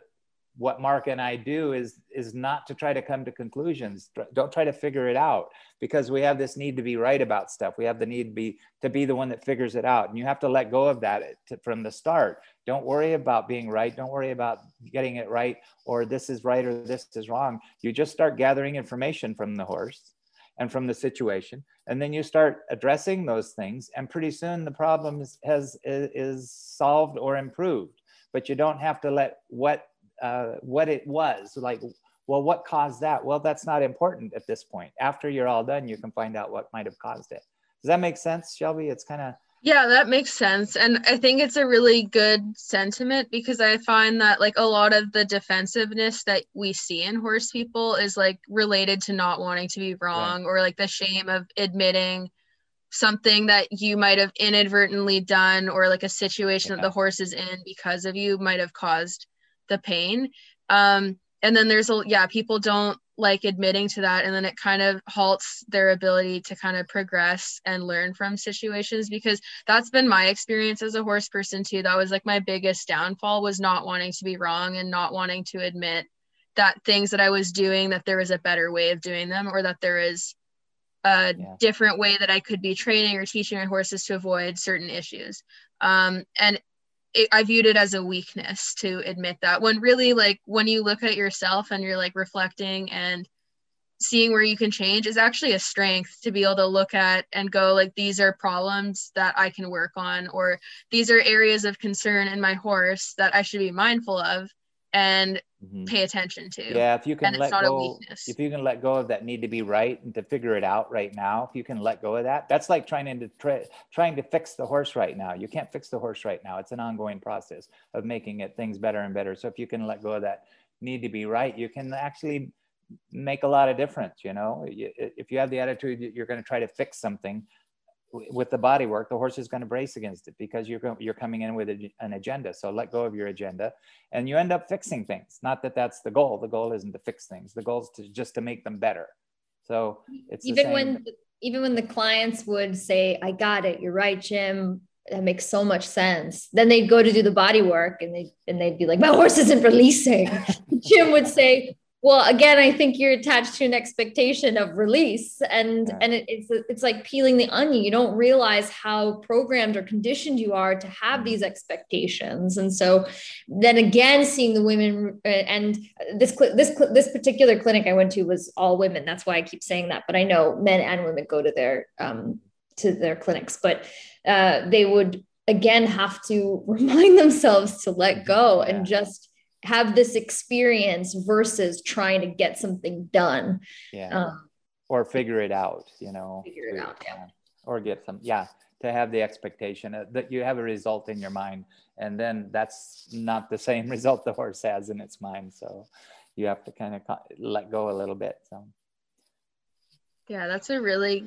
Speaker 3: what Mark and I do is is not to try to come to conclusions. Don't try to figure it out because we have this need to be right about stuff. We have the need to be to be the one that figures it out, and you have to let go of that eh, to, from the start. Don't worry about being right. Don't worry about getting it right or this is right or this is wrong. You just start gathering information from the horse and from the situation, and then you start addressing those things, and pretty soon the problem is, has is solved or improved. But you don't have to let what uh, what it was like well what caused that? Well that's not important at this point. After you're all done you can find out what might have caused it. Does that make sense shelby? It's kind of
Speaker 2: yeah that makes sense. And i think it's a really good sentiment because i find that like a lot of the defensiveness that we see in horse people is like related to not wanting to be wrong right. or like the shame of admitting something that you might have inadvertently done or like a situation yeah. that the horse is in because of you might have caused the pain. Um and then there's a yeah people don't like admitting to that. And then it kind of halts their ability to kind of progress and learn from situations because that's been my experience as a horse person too. That was like my biggest downfall was not wanting to be wrong and not wanting to admit that things that i was doing that there was a better way of doing them or that there is a yeah. different way that i could be training or teaching my horses to avoid certain issues. Um, and it, I viewed it as a weakness to admit that. When really like when you look at yourself and you're like reflecting and seeing where you can change is actually a strength to be able to look at and go like these are problems that I can work on or these are areas of concern in my horse that I should be mindful of and mm-hmm. pay attention to.
Speaker 3: Yeah, if you can let go, if you can let go of that need to be right and to figure it out right now, if you can let go of that, that's like trying to try, trying to fix the horse right now. You can't fix the horse right now. It's an ongoing process of making it things better and better. So if you can let go of that need to be right, you can actually make a lot of difference. You know, if you have the attitude you're going to try to fix something, with the body work, the horse is going to brace against it because you're you're coming in with a, an agenda. So let go of your agenda, and you end up fixing things. Not that that's the goal. The goal isn't to fix things. The goal is to just to make them better. So it's
Speaker 4: even when even when the clients would say, "I got it. You're right, Jim. That makes so much sense." Then they'd go to do the body work, and they and they'd be like, "My horse isn't releasing." [LAUGHS] Jim would say, well again i think you're attached to an expectation of release and yeah. and it, it's it's like peeling the onion you don't realize how programmed or conditioned you are to have mm-hmm. these expectations and so then again seeing the women uh, and this this this particular clinic i went to was all women that's why i keep saying that but i know men and women go to their um to their clinics but uh they would again have to [LAUGHS] remind themselves to let go yeah. and just have this experience versus trying to get something done.
Speaker 3: Yeah. Um, or figure it out, you know.
Speaker 4: Figure it out, yeah.
Speaker 3: Or get some, yeah, to have the expectation that you have a result in your mind. And then that's not the [LAUGHS] same result the horse has in its mind. So you have to kind of let go a little bit. So.
Speaker 2: Yeah, that's a really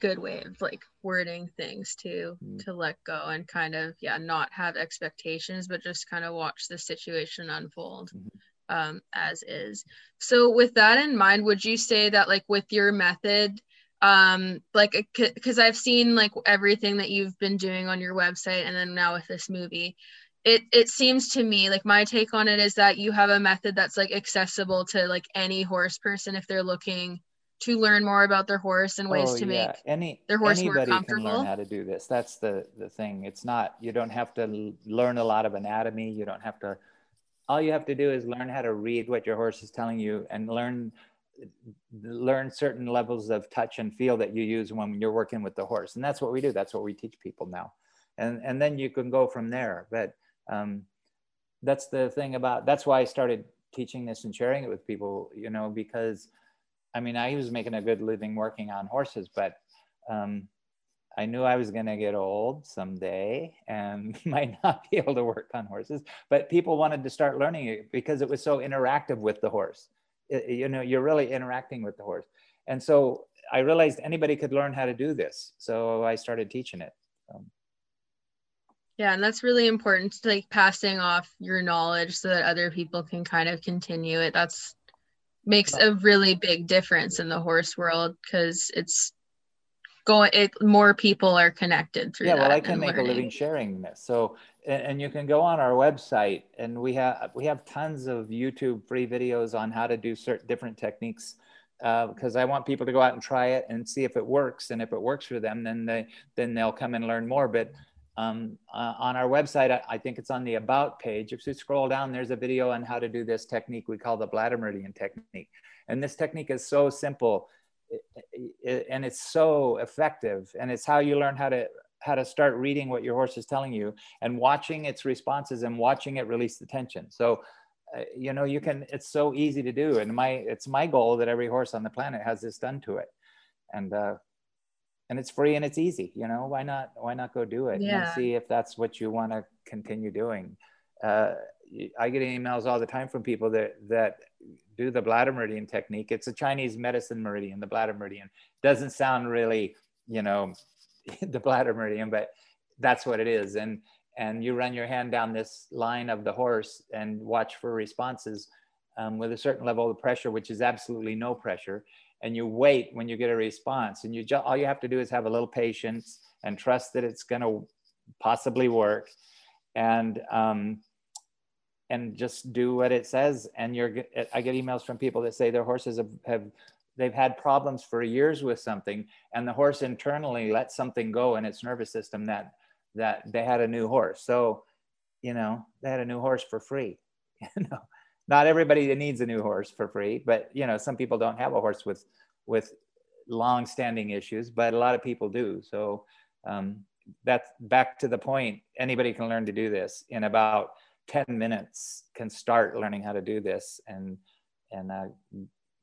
Speaker 2: good way of like wording things to mm. to let go and kind of yeah not have expectations, but just kind of watch the situation unfold mm-hmm. um, as is. So with that in mind, would you say that like with your method, um, like because I've seen like everything that you've been doing on your website, and then now with this movie, it it seems to me like my take on it is that you have a method that's like accessible to like any horse person if they're looking to learn more about their horse and ways oh, to yeah. make
Speaker 3: Any,
Speaker 2: their horse
Speaker 3: anybody
Speaker 2: more comfortable.
Speaker 3: can learn how to do this. That's the the thing. It's not you don't have to learn a lot of anatomy. You don't have to. All you have to do is learn how to read what your horse is telling you and learn learn certain levels of touch and feel that you use when you're working with the horse. And that's what we do. That's what we teach people now. And and then you can go from there. But um, that's the thing about. That's why I started teaching this and sharing it with people. You know because I mean, I was making a good living working on horses, but um, I knew I was going to get old someday and [LAUGHS] might not be able to work on horses. But people wanted to start learning it because it was so interactive with the horse. It, you know, you're really interacting with the horse. And so I realized anybody could learn how to do this. So I started teaching it. Um,
Speaker 2: yeah, and that's really important to like passing off your knowledge so that other people can kind of continue it. That's makes a really big difference in the horse world because it's going it more people are connected through
Speaker 3: yeah well i
Speaker 2: can
Speaker 3: make learning. a living sharing this so and, and, you can go on our website and we have we have tons of youtube free videos on how to do certain different techniques because uh, I want people to go out and try it and see if it works. And if it works for them, then they then they'll come and learn more. But um, uh, on our website, I, I, think it's on the About page. If you scroll down, there's a video on how to do this technique we call the bladder meridian technique. And this technique is so simple and it's so effective. And it's how you learn how to how to start reading what your horse is telling you and watching its responses and watching it release the tension. So uh, you know you can it's so easy to do and my it's my goal that every horse on the planet has this done to it and uh and it's free and it's easy you know why not why not go do it yeah. and see if that's what you want to continue doing uh i get emails all the time from people that that do the bladder meridian technique it's a chinese medicine meridian the bladder meridian doesn't sound really you know [LAUGHS] the bladder meridian but that's what it is and and you run your hand down this line of the horse and watch for responses um, with a certain level of pressure, which is absolutely no pressure. And you wait when you get a response. And you just all you have to do is have a little patience and trust that it's going to possibly work, and um, and just do what it says. And you're I get emails from people that say their horses have, have they've had problems for years with something, and the horse internally let something go in its nervous system that that they had a new horse. So, you know, they had a new horse for free. [LAUGHS] You know, not everybody that needs a new horse for free, but you know, some people don't have a horse with with long-standing issues, but a lot of people do. So um, that's back to the point. Anybody can learn to do this in about 10 minutes. Can start learning how to do this and and uh,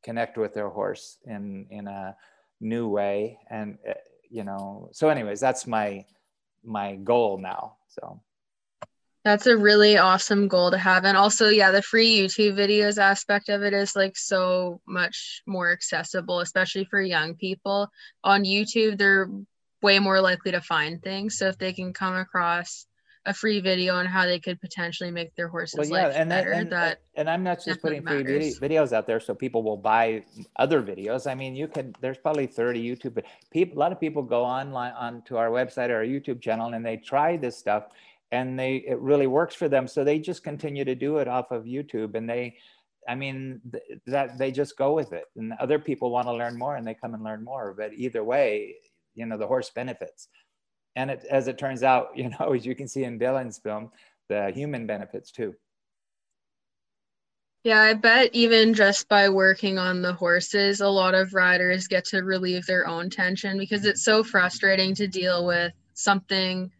Speaker 3: connect with their horse in in a new way. And uh, you know, so anyways, that's my my goal now. So
Speaker 2: that's a really awesome goal to have. And also, yeah, the free YouTube videos aspect of it is like so much more accessible, especially for young people. On YouTube, they're way more likely to find things. So if they can come across a free video on how they could potentially make their horses well, yeah, and better. That,
Speaker 3: and,
Speaker 2: that
Speaker 3: and I'm not just putting free videos out there so people will buy other videos. I mean, you can. There's probably 30 YouTube. But people, a lot of people go online onto our website or our YouTube channel and they try this stuff, and they it really works for them. So they just continue to do it off of YouTube, and they. I mean that they just go with it, and other people want to learn more, and they come and learn more. But either way, you know, the horse benefits and it, as it turns out, [LAUGHS] you know, as you can see in Dylan's film, the human benefits too.
Speaker 2: Yeah, I bet even just by working on the horses, a lot of riders get to relieve their own tension because it's so frustrating to deal with something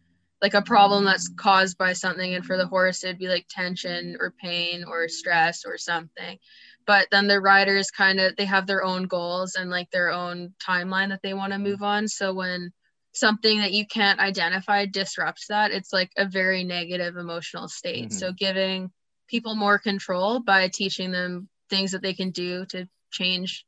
Speaker 2: like a problem that's caused by something. And for the horse, it'd be like tension or pain or stress or something. But then the riders kind of they have their own goals and like their own timeline that they want to move on. So when something that you can't identify disrupts that, it's like a very negative emotional state. Mm-hmm. So giving people more control by teaching them things that they can do to change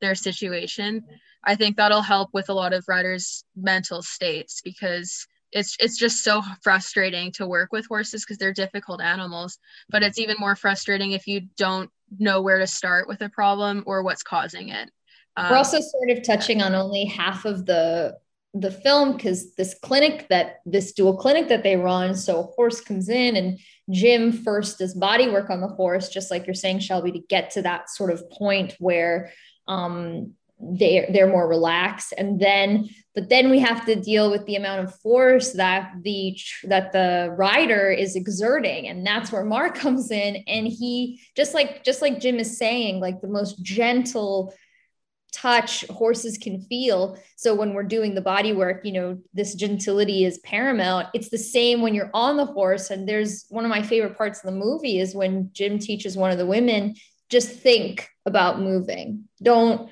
Speaker 2: their situation, I think that'll help with a lot of riders' mental states because it's it's just so frustrating to work with horses because they're difficult animals but it's even more frustrating if you don't know where to start with a problem or what's causing it.
Speaker 4: Um, we're also sort of touching on only half of the the film because this clinic that this dual clinic that they run so a horse comes in and jim first does body work on the horse just like you're saying shelby to get to that sort of point where um, they're they're more relaxed. And then but then we have to deal with the amount of force that the that the rider is exerting. And that's where mark [LAUGHS] comes in. And he just like just like jim is saying like the most gentle touch horses can feel. So when we're doing the body work you know this gentility is paramount. It's the same when you're on the horse. And there's one of my favorite parts of the movie is when jim teaches one of the women just think about moving. Don't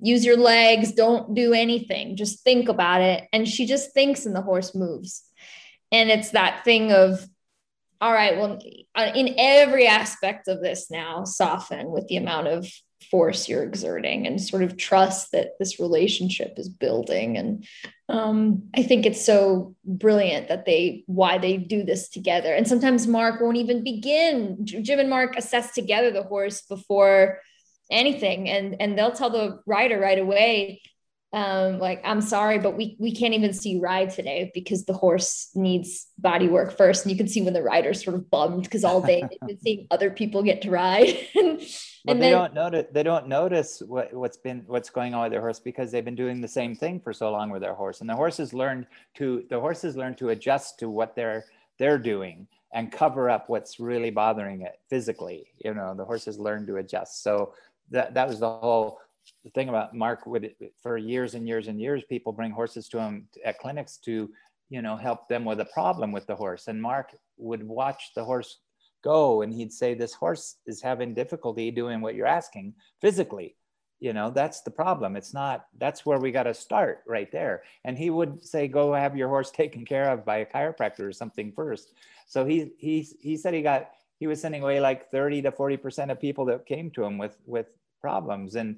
Speaker 4: use your legs don't do anything just think about it. And she just thinks and the horse moves. And it's that thing of all right well in every aspect of this now soften with the amount of force you're exerting and sort of trust that this relationship is building. And um, i think it's so brilliant that they why they do this together. And sometimes mark won't even begin jim and mark assess together the horse before anything. And and they'll tell the rider right away um, like i'm sorry but we we can't even see you ride today because the horse needs body work first. And you can see when the rider's sort of bummed because all day they've been seeing [LAUGHS] other people get to ride. [LAUGHS] And,
Speaker 3: well, and they then, don't notice they don't notice what, what's been what's going on with their horse because they've been doing the same thing for so long with their horse. And the horses learned to the horses learn to adjust to what they're they're doing and cover up what's really bothering it physically. You know the horses learn to adjust. So that that was the whole the thing about Mark would for years and years and years, people bring horses to him at clinics to, you know, help them with a problem with the horse. And Mark would watch the horse go and he'd say, This horse is having difficulty doing what you're asking physically. You know, that's the problem. It's not, that's where we got to start right there. And he would say, Go have your horse [LAUGHS] taken care of by a chiropractor or something first. So he he he said he got he was sending away like 30 to 40 percent of people that came to him with with problems and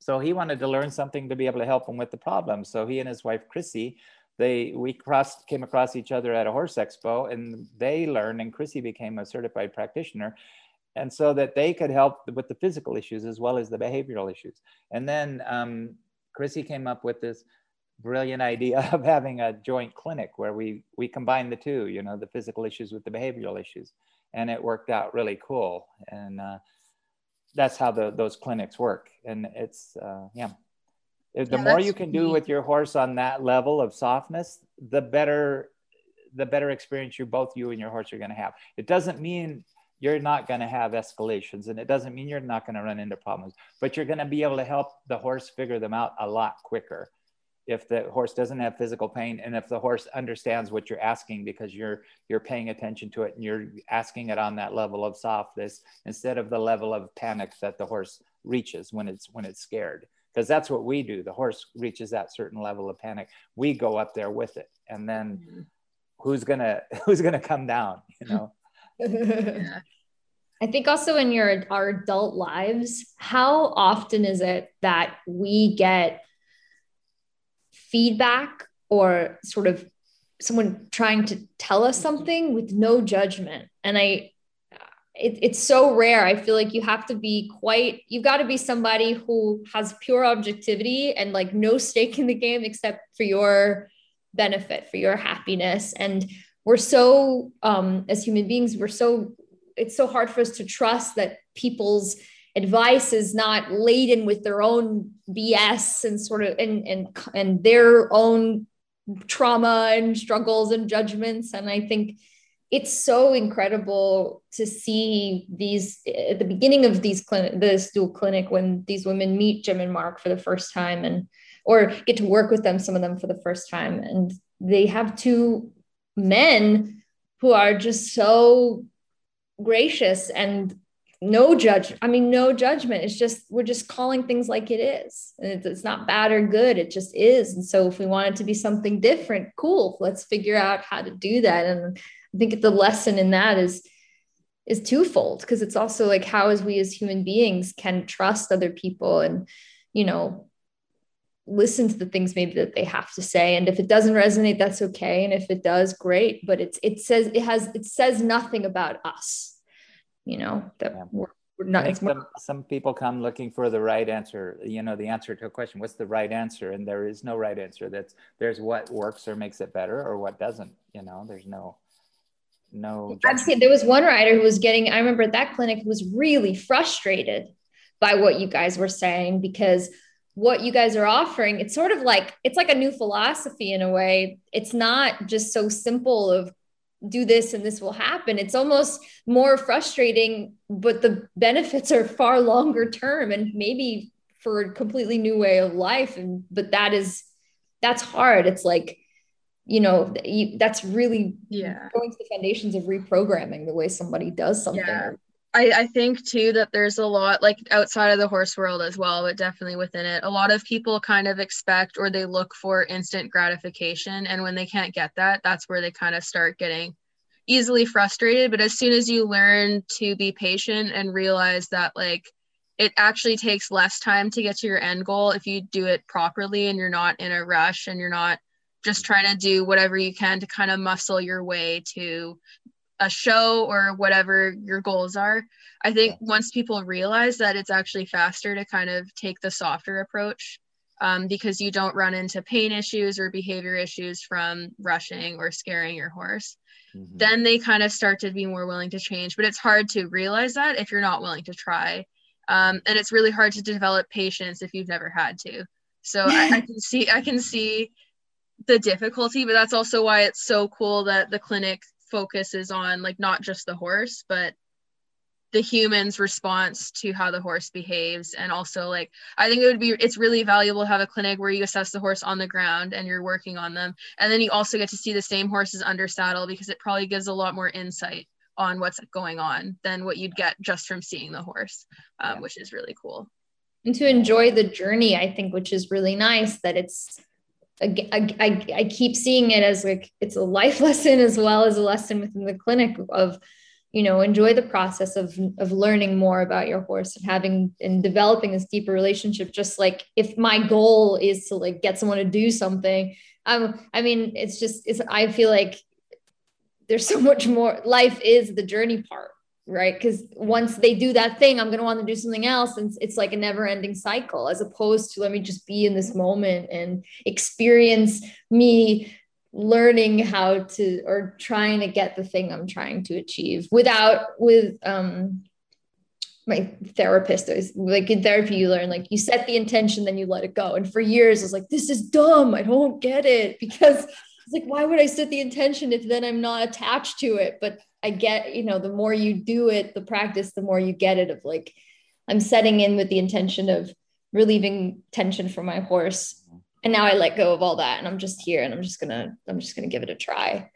Speaker 3: so he wanted to learn something to be able to help him with the problem. So he and his wife Chrissy, they we crossed came across each other at a horse expo, and they learned, and Chrissy became a certified practitioner, and so that they could help with the physical issues as well as the behavioral issues. And then um, Chrissy came up with this brilliant idea [LAUGHS] of having a joint clinic where we we combine the two, you know, the physical issues with the behavioral issues, and it worked out really cool. And uh, that's how the, those clinics work. And it's, uh, yeah. The more you can do with your horse on that level of softness, the better, the better experience you both you and your horse are going to have. It doesn't mean you're not going to have escalations and it doesn't mean you're not going to run into problems, but you're going to be able to help the horse figure them out a lot quicker if the horse doesn't have physical pain and if the horse understands what you're asking because you're you're paying attention to it and you're asking it on that level of softness instead of the level of panic that the horse reaches when it's when it's scared. Because that's what we do. The horse reaches that certain level of panic. We go up there with it. And then mm-hmm. who's gonna [LAUGHS] who's gonna come down you know? [LAUGHS]
Speaker 4: Yeah. I think also in your our adult lives, how often is it that we get feedback or sort of someone trying to tell us something with no judgment. And i it, it's so rare. I feel like you have to be quite you've got to be somebody who has pure objectivity and like no stake in the game except for your benefit for your happiness. And we're so um as human beings we're so it's so hard for us to trust that people's advice is not laden with their own BS and sort of and and and their own trauma and struggles and judgments. And I think it's so incredible to see these at the beginning of these clinic this dual clinic when these women meet Jim and Mark for the first time and or get to work with them, some of them for the first time. And they have two men who are just so gracious and no judge i mean no judgment. It's just we're just calling things like it is. And it's, not bad or good. It just is. And so if we want it to be something different cool. Let's figure out how to do that. And i think the lesson in that is is twofold because it's also like how as we as human beings can trust other people and you know listen to the things maybe that they have to say. And if it doesn't resonate that's okay. And if it does great. But it's it says it has it says nothing about us you know that yeah. we're, we're not
Speaker 3: some, some people come looking for the right answer you know the answer to a question what's the right answer? And there is no right answer. That's there's what works or makes it better or what doesn't you know there's no no
Speaker 4: i've seen there was one rider who was getting i remember at that clinic was really frustrated by what you guys were saying because what you guys are offering it's sort of like it's like a new philosophy in a way. It's not just so simple of do this and this will happen. It's almost more frustrating but the benefits are far longer term and maybe for a completely new way of life. And but that is that's hard. It's like you know that's really
Speaker 2: yeah.
Speaker 4: going to the foundations of reprogramming the way somebody does something yeah.
Speaker 2: I, I think too that there's a lot like outside of the horse world as well, but definitely within it. A lot of people kind of expect or they look for instant gratification. And when they can't get that, that's where they kind of start getting easily frustrated. But as soon as you learn to be patient and realize that like it actually takes less time to get to your end goal if you do it properly and you're not in a rush and you're not just trying to do whatever you can to kind of muscle your way to a show or whatever your goals are. I think once people realize that it's actually faster to kind of take the softer approach, um, because you don't run into pain issues or behavior issues from rushing or scaring your horse. Mm-hmm. Then they kind of start to be more willing to change. But it's hard to realize that if you're not willing to try. Um, and it's really hard to develop patience if you've never had to. So I, I [LAUGHS] can see I can see the difficulty, but that's also why it's so cool that the clinic focuses on like not just the horse, but the human's response to how the horse behaves. And also like i think it would be it's really valuable to have a clinic where you assess the horse on the ground and you're working on them. And then you also get to see the same horses under saddle because it probably gives a lot more insight on what's going on than what you'd get just from seeing the horse um, yeah. which is really cool.
Speaker 4: And to enjoy the journey i think which is really nice that it's I, I, I keep seeing it as like it's a life [LAUGHS] lesson as well as a lesson within the clinic of you know enjoy the process of of learning more about your horse and having and developing this deeper relationship. Just like if my goal is to like get someone to do something um i mean it's just it's i feel like there's [LAUGHS] so much more life is the journey part right? Because once they do that thing i'm going to want to do something else and it's like a never ending cycle as opposed to let me just be in this moment and experience me learning how to or trying to get the thing I'm trying to achieve without with um my therapist. Is like in therapy you learn like you set the intention then you let it go. And for years I was like this is dumb. I don't get it. [LAUGHS] Because it's like why would I set the intention if then I'm not attached to it? But I get you know the more you do it the practice the more you get it of like I'm setting in with the intention of relieving tension from my horse and now I let go of all that and I'm just here and I'm just gonna I'm just gonna give it a try.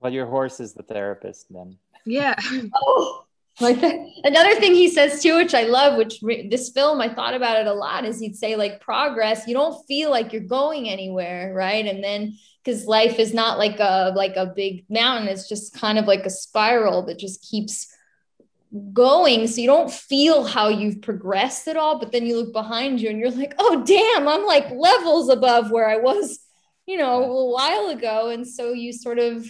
Speaker 3: Well, your horse is the therapist then.
Speaker 2: Yeah. [LAUGHS]
Speaker 4: oh, like another thing he says too, which I love, which re- this film I thought about it a lot, is he'd say like progress. You don't feel like you're going anywhere, right? And then because life is not like a like a big mountain, it's just kind of like a spiral that just keeps going so you don't feel how you've progressed at all but then you look behind you and you're like oh damn i'm like levels above where i was you know a while ago and so you sort of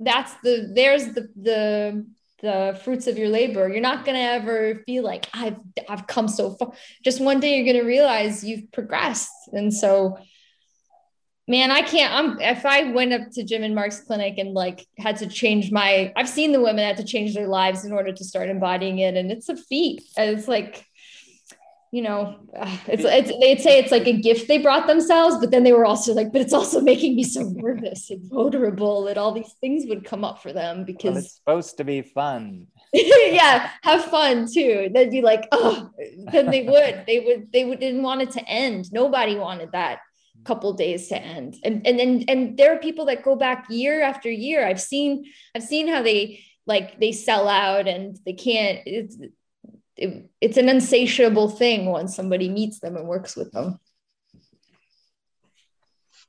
Speaker 4: that's the there's the the the fruits of your labor you're not going to ever feel like i've i've come so far just one day you're going to realize you've progressed and so man, I can't. I'm if I went up to Jim and Mark's clinic and like had to change my. I've seen the women had to change their lives in order to start embodying it, and it's a feat. It's like, you know, [SIGHS] it's it's they'd say it's like a gift they brought themselves, but then they were also like, but it's also [LAUGHS] making me so nervous and vulnerable that all these things would come up for them because well,
Speaker 3: it's supposed to be fun. [LAUGHS]
Speaker 4: yeah, have fun too. They'd be like, oh, then they would, they would, they would didn't want it to end. Nobody wanted that couple days to end and and and, and there are people that go back year after year i've seen i've seen how they like they sell out and they can't it's it, it's an insatiable thing once somebody meets them and works with them.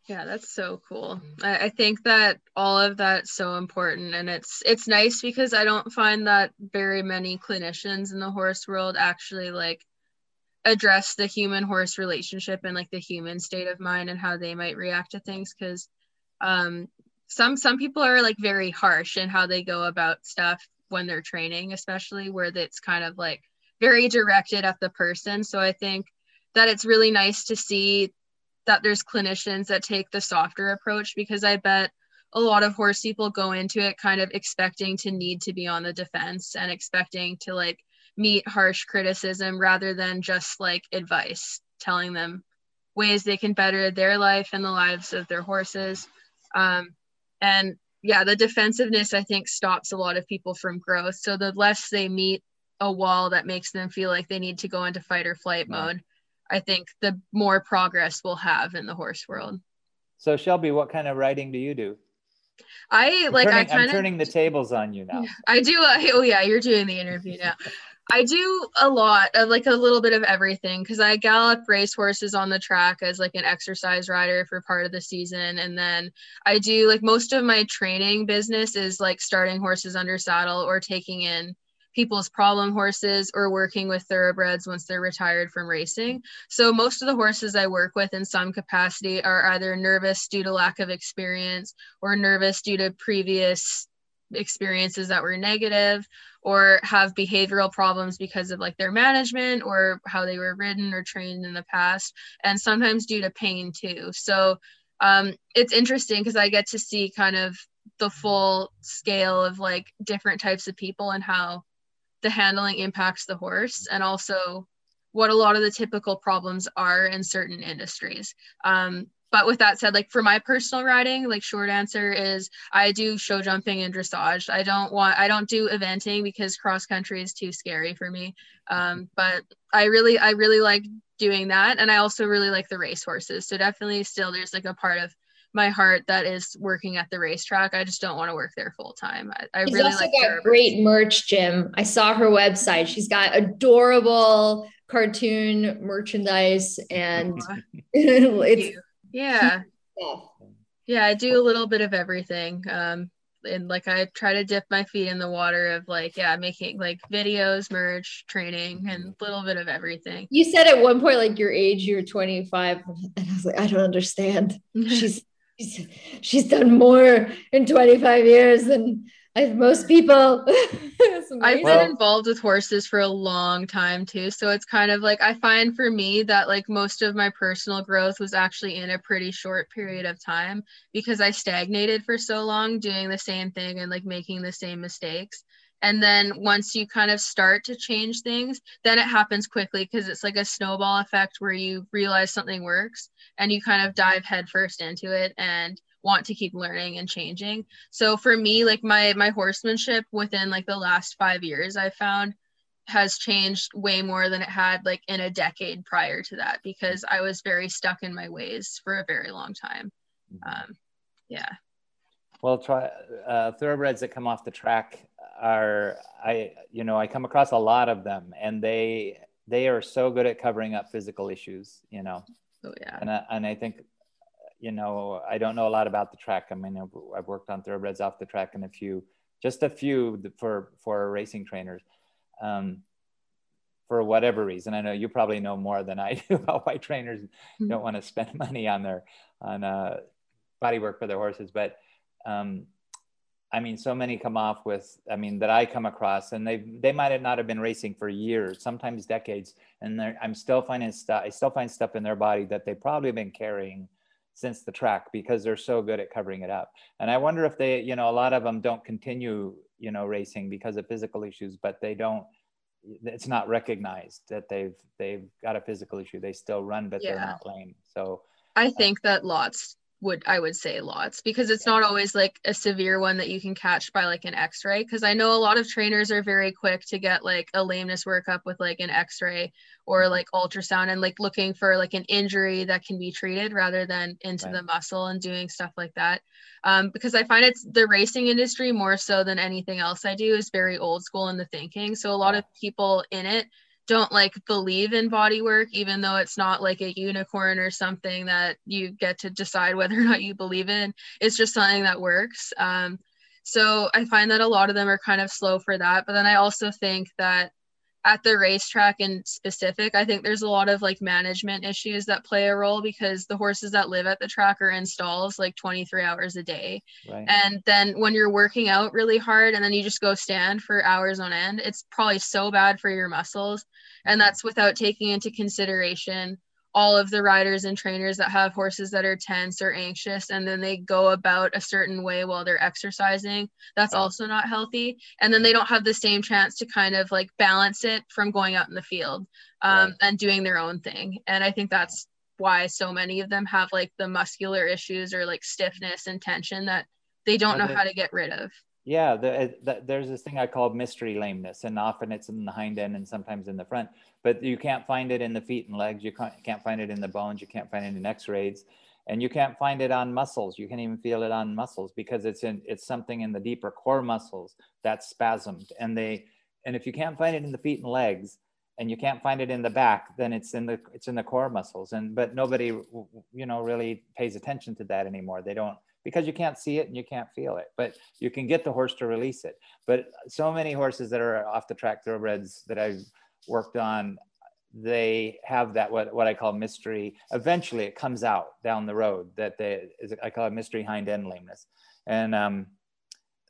Speaker 2: Yeah that's so cool. I, I think that all of that's so important and it's it's nice because i don't find that very many clinicians in the horse world actually like address the human horse relationship and like the human state of mind and how they might react to things because um some some people are like very harsh in how they go about stuff when they're training especially where it's kind of like very directed at the person so i think that it's really nice to see that there's clinicians that take the softer approach because i bet a lot of horse people go into it kind of expecting to need to be on the defense and expecting to like meet harsh criticism rather than just like advice, telling them ways they can better their life and the lives of their horses. Um, and yeah, the defensiveness I think stops a lot of people from growth. So the less they meet a wall that makes them feel like they need to go into fight or flight mode, I think the more progress we'll have in the horse world.
Speaker 3: So Shelby, what kind of riding do you do?
Speaker 2: I
Speaker 3: I'm
Speaker 2: like
Speaker 3: turning,
Speaker 2: I kind
Speaker 3: of turning the tables on you now. [LAUGHS]
Speaker 2: I do. Oh yeah, you're doing the interview now. [LAUGHS] I do a lot of like a little bit of everything because I gallop race horses on the track as like an exercise rider for part of the season. And then I do like most of my training business is like starting horses under saddle or taking in people's problem horses or working with thoroughbreds once they're retired from racing. So most of the horses I work with in some capacity are either nervous due to lack of experience or nervous due to previous experiences that were negative or have behavioral problems because of like their management or how they were ridden or trained in the past and sometimes due to pain too so um, it's interesting because i get to see kind of the full scale of like different types of people and how the handling impacts the horse and also what a lot of the typical problems are in certain industries. Um, but with that said like for my personal riding like short answer is i do show jumping and dressage. I don't want i don't do eventing because cross country is too scary for me. Um, but i really i really like doing that. And i also really like the race horses so definitely still there's like a part of my heart that is working at the racetrack i just don't want to work there full time i, I
Speaker 4: she's
Speaker 2: really
Speaker 4: also
Speaker 2: like
Speaker 4: got great merch jim i saw her website she's got adorable cartoon merchandise and [LAUGHS] it's
Speaker 2: yeah. Yeah, I do a little bit of everything. Um, and like I try to dip my feet in the water of like, yeah, making like videos, merch, training, and a little bit of everything.
Speaker 4: You said at one point, like your age, you're 25, and I was like, I don't understand. [LAUGHS] she's she's she's done more in 25 years than most people. [LAUGHS]
Speaker 2: I've been involved with horses for a long time too. So it's kind of like I find for me that like most of my personal growth was actually in a pretty short period of time because I stagnated for so long doing the same thing and like making the same mistakes. And then once you kind of start to change things, then it happens quickly because it's like a snowball effect where you realize something works and you kind of dive headfirst into it and want to keep learning and changing. So for me, like my my horsemanship within like the last five years, I found has changed way more than it had like in a decade prior to that because I was very stuck in my ways for a very long time. Mm-hmm. Um, yeah.
Speaker 3: Well, try uh, thoroughbreds that come off the track are I you know I come across a lot of them and they they are so good at covering up physical issues. You know.
Speaker 2: Oh yeah.
Speaker 3: And I, and I think you know, I don't know a lot about the track. I mean, I've worked on thoroughbreds off the track and a few, just a few for for racing trainers. Um, for whatever reason, I know you probably know more than I [LAUGHS] do about why trainers mm-hmm. don't want to spend [LAUGHS] money on their on uh, body work for their horses. But um, I mean, so many come off with, I mean, that I come across, and they they might have not have been racing for years, sometimes decades, and I'm still finding stuff. I still find stuff in their body that they probably have been carrying since the track because they're so good at covering it up. And I wonder if they, you know, a lot of them don't continue, you know, racing because of physical issues, but they don't it's not recognized that they've they've got a physical issue. They still run, but yeah. they're not lame. So
Speaker 2: I think that lots would I would say lots because it's not always like a severe one that you can catch by like an x-ray because I know a lot of trainers are very quick to get like a lameness workup with like an x-ray or mm-hmm. like ultrasound and like looking for like an injury that can be treated rather than into right. the muscle and doing stuff like that um, because I find it's the racing industry more so than anything else I do is very old school in the thinking so a lot of people in it don't like believe in body work even though it's not like a unicorn or something that you get to decide whether or not you believe in. It's just something that works. Um, so i find that a lot of them are kind of slow for that but then i also think that at the racetrack in specific, I think there's a lot of like management issues that play a role because the horses that live at the track are in stalls like 23 hours a day. Right. And then when you're working out really hard and then you just go stand for hours on end, it's probably so bad for your muscles. And mm-hmm. that's without taking into consideration all of the riders and trainers that have horses that are tense or anxious and then they go about a certain way while they're exercising that's also not healthy. And then they don't have the same chance to kind of like balance it from going out in the field um, right. and doing their own thing. And i think that's why so many of them have like the muscular issues or like stiffness and tension that they don't know how to get rid of
Speaker 3: yeah the, the, there's this thing i call mystery lameness and often it's in the hind end and sometimes in the front but you can't find it in the feet and legs you can't, can't find it in the bones you can't find it in x-rays and you can't find it on muscles you can't even feel it on muscles because it's in it's something in the deeper core muscles that's spasmed and they and if you can't find it in the feet and legs and you can't find it in the back then it's in the it's in the core muscles and but nobody you know really pays attention to that anymore. They don't because you can't see it and you can't feel it, but you can get the horse to release it. But so many horses that are off the track thoroughbreds that I've worked on, they have that what, what I call mystery. Eventually, it comes out down the road that they I call it mystery hind end lameness, and um,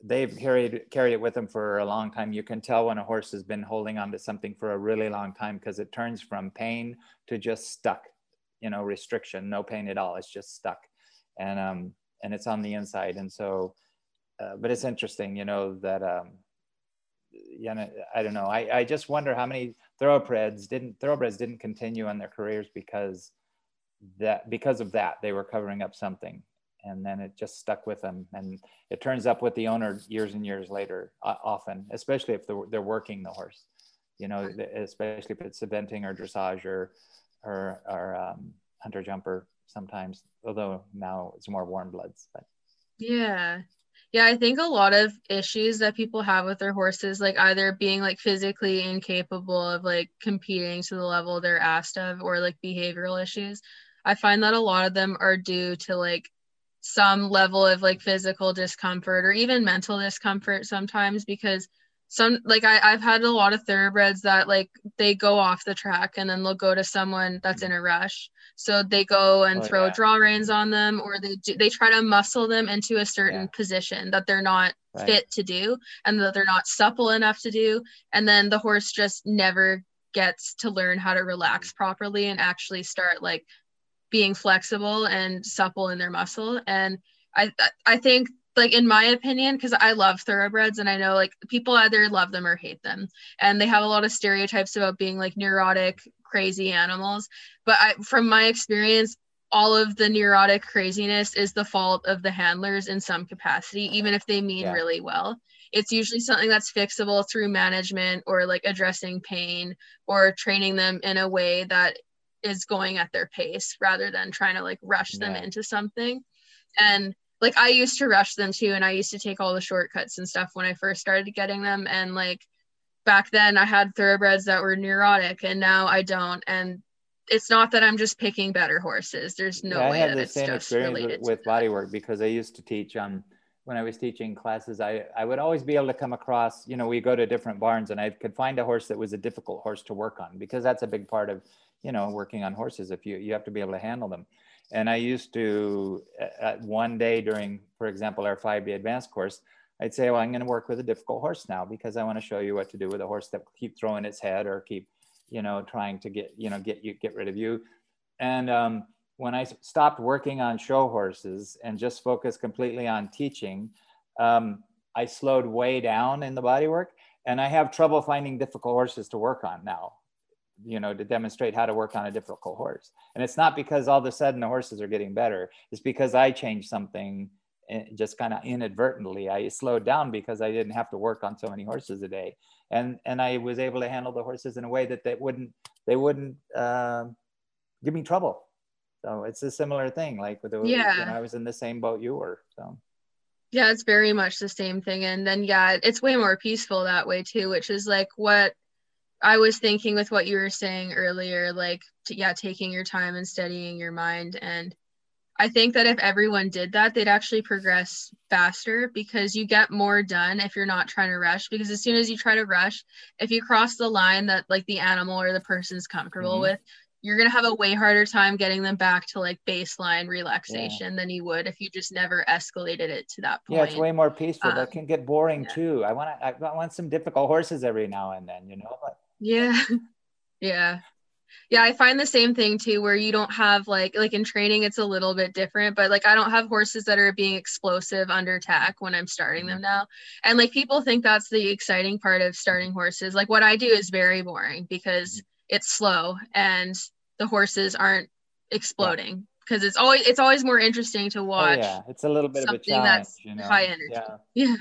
Speaker 3: they've carried carried it with them for a long time. You can tell when a horse has been holding on to something for a really long time because it turns from pain to just stuck, you know, restriction, no pain at all. It's just stuck, and um, and it's on the inside. And so, uh, but it's interesting, you know, that um, you know, I don't know. I, I just wonder how many thoroughbreds didn't thoroughbreds didn't continue on their careers because that because of that they were covering up something and then it just stuck with them and it turns up with the owner years and years later often especially if they're, they're working the horse you know especially if it's eventing or dressage or or, or um, hunter jumper sometimes although now it's more warm bloods but.
Speaker 2: Yeah. Yeah i think a lot of issues that people have with their horses like either being like physically incapable of like competing to the level they're asked of or like behavioral issues i find that a lot of them are due to like some level of like physical discomfort or even mental discomfort sometimes because some like I, I've had a lot of thoroughbreds that like they go off the track and then they'll go to someone that's in a rush. So they go and oh, throw yeah. draw reins on them or they do, they try to muscle them into a certain yeah. position that they're not right. fit to do and that they're not supple enough to do. And then the horse just never gets to learn how to relax mm. properly and actually start like being flexible and supple in their muscle. And I I think like in my opinion because i love thoroughbreds and i know like people either love them or hate them and they have a lot of stereotypes about being like neurotic crazy animals but I, from my experience all of the neurotic craziness is the fault of the handlers in some capacity even if they mean yeah. really well it's usually something that's fixable through management or like addressing pain or training them in a way that is going at their pace rather than trying to like rush yeah. them into something. And like I used to rush them too, and I used to take all the shortcuts and stuff when I first started getting them. And like back then, I had thoroughbreds that were neurotic, and now I don't. And it's not that I'm just picking better horses. There's no yeah, way I have the same experience
Speaker 3: with, with bodywork because I used to teach um when I was teaching classes, I, I would always be able to come across, you know, we go to different barns and I could find a horse that was a difficult horse to work on because that's a big part of you know, working on horses. If you you have to be able to handle them. And I used to at one day during, for example, our 5B advanced course, I'd say, well, I'm going to work with a difficult horse now because I want to show you what to do with a horse that keep throwing its head or keep, you know, trying to get, you know, get you, get rid of you. And um, when I stopped working on show horses and just focused completely on teaching, um, I slowed way down in the body work and I have trouble finding difficult horses to work on now you know to demonstrate how to work on a difficult horse. And it's not because all of a sudden the horses are getting better. It's because i changed something eh, just kind of inadvertently. I slowed down because i didn't have to work on so many horses a day. And and i was able to handle the horses in a way that they wouldn't they wouldn't uh, give me trouble. So it's a similar thing like with the yeah. you know, i was in the same boat you were so.
Speaker 2: Yeah it's very much the same thing. And then yeah it's way more peaceful that way too which is like what I was thinking with what you were saying earlier, like, yeah, taking your time and studying your mind. And I think that if everyone did that, they'd actually progress faster because you get more done if you're not trying to rush. Because as soon as you try to rush, if you cross the line that like the animal or the person's comfortable mm-hmm. with, you're going to have a way harder time getting them back to like baseline relaxation yeah. than you would if you just never escalated it to that point.
Speaker 3: Yeah, it's way more peaceful. Um, that can get boring yeah. too. I want to, I want some difficult horses every now and then, you know, but
Speaker 2: yeah. [LAUGHS] Yeah. Yeah, I find the same thing too where you don't have like like in training it's a little bit different, but like I don't have horses that are being explosive under tack when I'm starting them mm-hmm. now. And like people think that's the exciting part of starting horses. Like what I do is very boring because mm-hmm. it's slow and the horses aren't exploding because yeah. it's always it's always more interesting to oh, watch. Oh,
Speaker 3: yeah, it's a little bit of a challenge, that's you know?
Speaker 2: high energy. Yeah. Yeah.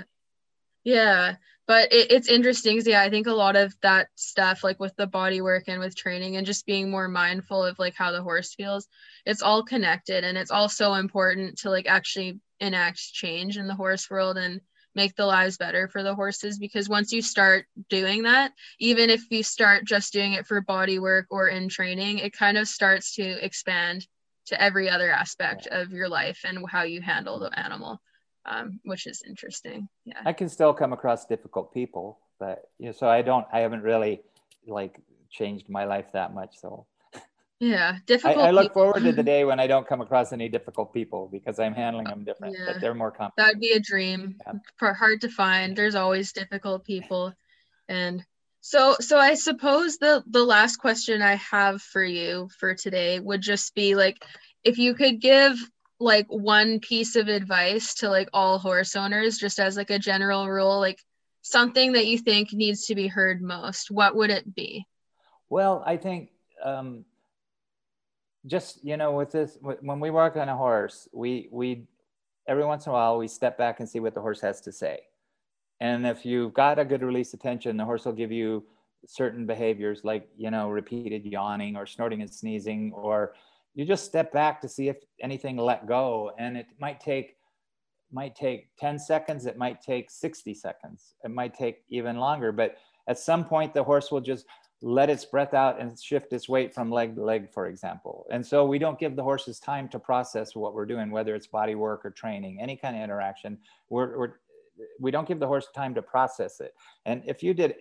Speaker 2: Yeah but it, it's interesting because yeah i think a lot of that stuff like with the body work and with training and just being more mindful of like how the horse feels it's all connected and it's all so important to like actually enact change in the horse world and make the lives better for the horses because once you start doing that even if you start just doing it for body work or in training it kind of starts to expand to every other aspect of your life and how you handle the animal um, which is interesting. Yeah.
Speaker 3: I can still come across difficult people, but you know, so I don't, I haven't really like changed my life that much. So.
Speaker 2: Yeah, [LAUGHS] difficult.
Speaker 3: I, I look forward to the [LAUGHS] day when I don't come across any difficult people because I'm handling them different, yeah. but they're more complex.
Speaker 2: That'd be a dream. Yeah. Hard to find. There's always difficult people, [LAUGHS] and so so I suppose the the last question I have for you for today would just be like, if you could give like one piece of advice to like all horse owners, just as like a general rule, like something that you think needs to be heard most, what would it be?
Speaker 3: Well, I think. Um, just you know with this when we work on a horse we we every once in a while we step back and see what the horse has to say and if you've got a good release attention the horse will give you certain behaviors like you know repeated yawning or snorting and sneezing or you just step back to see if anything let go and it might take might take 10 seconds it might take 60 seconds it might take even longer but at some point the horse will just let its breath out and shift its weight from leg to leg, for example. And so we don't give the horses time to process what we're doing, whether it's body work or training, any kind of interaction. We're, we're we don't give the horse time to process it. And if you did,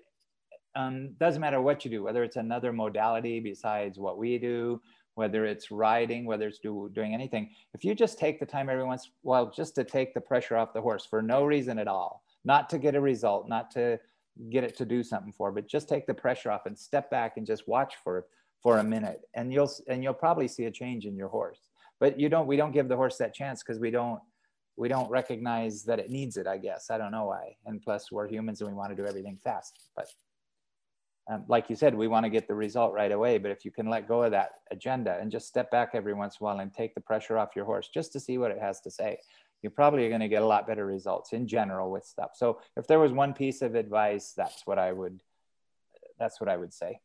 Speaker 3: um, doesn't matter what you do, whether it's another modality besides what we do, whether it's riding, whether it's do, doing anything, if you just take the time every once in a while just to take the pressure off the horse for no reason at all, not to get a result, not to get it to do something for, but just take the pressure off and step back and just watch for for a minute, and you'll and you'll probably see a change in your horse. But you don't. We don't give the horse that chance because we don't we don't recognize that it needs it. I guess I don't know why. And plus, we're humans and we want to do everything fast. But um, like you said, we want to get the result right away. But if you can let go of that agenda and just step back every once in a while and take the pressure off your horse just to see what it has to say, you're probably going to get a lot better results in general with stuff. So if there was one piece of advice, that's what I would that's what I would say.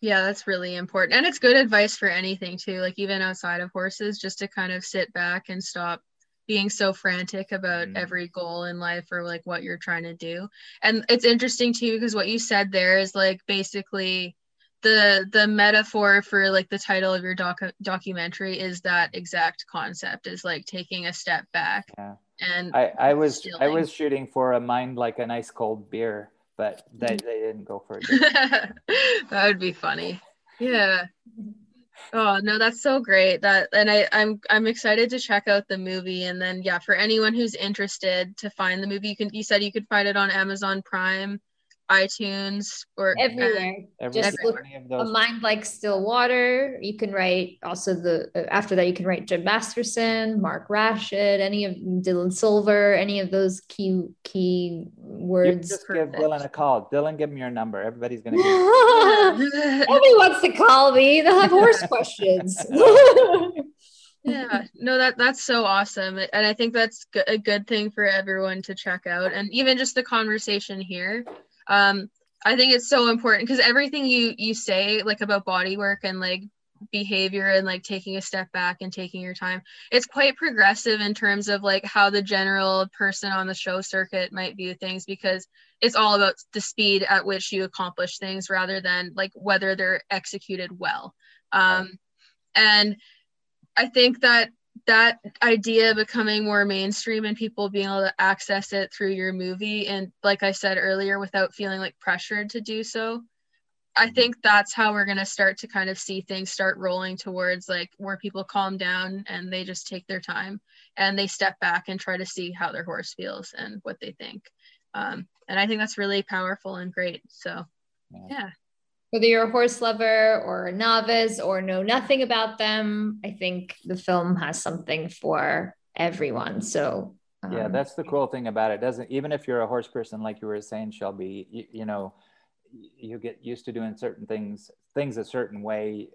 Speaker 2: Yeah, that's really important. And it's good advice for anything too, like even outside of horses, just to kind of sit back and stop being so frantic about mm. every goal in life or like what you're trying to do. And it's interesting too because what you said there is like basically the the metaphor for like the title of your doc documentary is that exact concept is like taking a step back
Speaker 3: yeah.
Speaker 2: and
Speaker 3: i i was stealing. i was shooting for a mind like an ice cold beer but they, [LAUGHS] they didn't go for it [LAUGHS]
Speaker 2: that would be funny yeah oh no that's so great. That and i i'm i'm excited to check out the movie. And then yeah for anyone who's interested to find the movie you can you said you could find it on amazon prime iTunes or
Speaker 4: everywhere. Just look a mind like still water. You can write also the uh, after that you can write Jim Masterson, Mark Rashid, any of Dylan Silver, any of those key key words.
Speaker 3: You just give Dylan a call. Dylan, give me your number. Everybody's gonna. [LAUGHS]
Speaker 4: Nobody wants to call me. They'll have horse [LAUGHS] questions. [LAUGHS]
Speaker 2: yeah no that that's so awesome and i think that's a good thing for everyone to check out and even just the conversation here um i think it's so important because everything you you say like about body work and like behavior and like taking a step back and taking your time it's quite progressive in terms of like how the general person on the show circuit might view things because it's all about the speed at which you accomplish things rather than like whether they're executed well. Um and i think that that idea becoming more mainstream and people being able to access it through your movie and like i said earlier without feeling like pressured to do so i mm-hmm. think that's how we're going to start to kind of see things start rolling towards like where people calm down and they just take their time and they step back and try to see how their horse feels and what they think. Um, and i think that's really powerful and great. So yeah
Speaker 4: whether you're a horse lover or a novice or know nothing about them, I think the film has something for everyone. So
Speaker 3: um, yeah, that's the cool thing about it. Doesn't even if you're a horse person, like you were saying, Shelby, you, you know, you get used to doing certain things things a certain way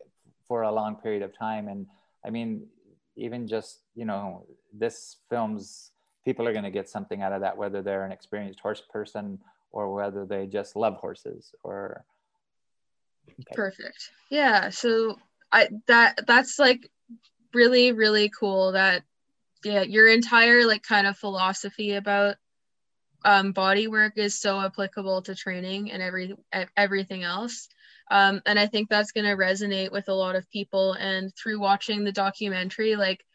Speaker 3: for a long period of time. And I mean, even just you know, this film's people are going to get something out of that, whether they're an experienced horse person or whether they just love horses or
Speaker 2: Okay. Perfect. Yeah. So I that that's like really really cool that yeah your entire like kind of philosophy about um, body work is so applicable to training and every everything else um, and i think that's going to resonate with a lot of people and through watching the documentary like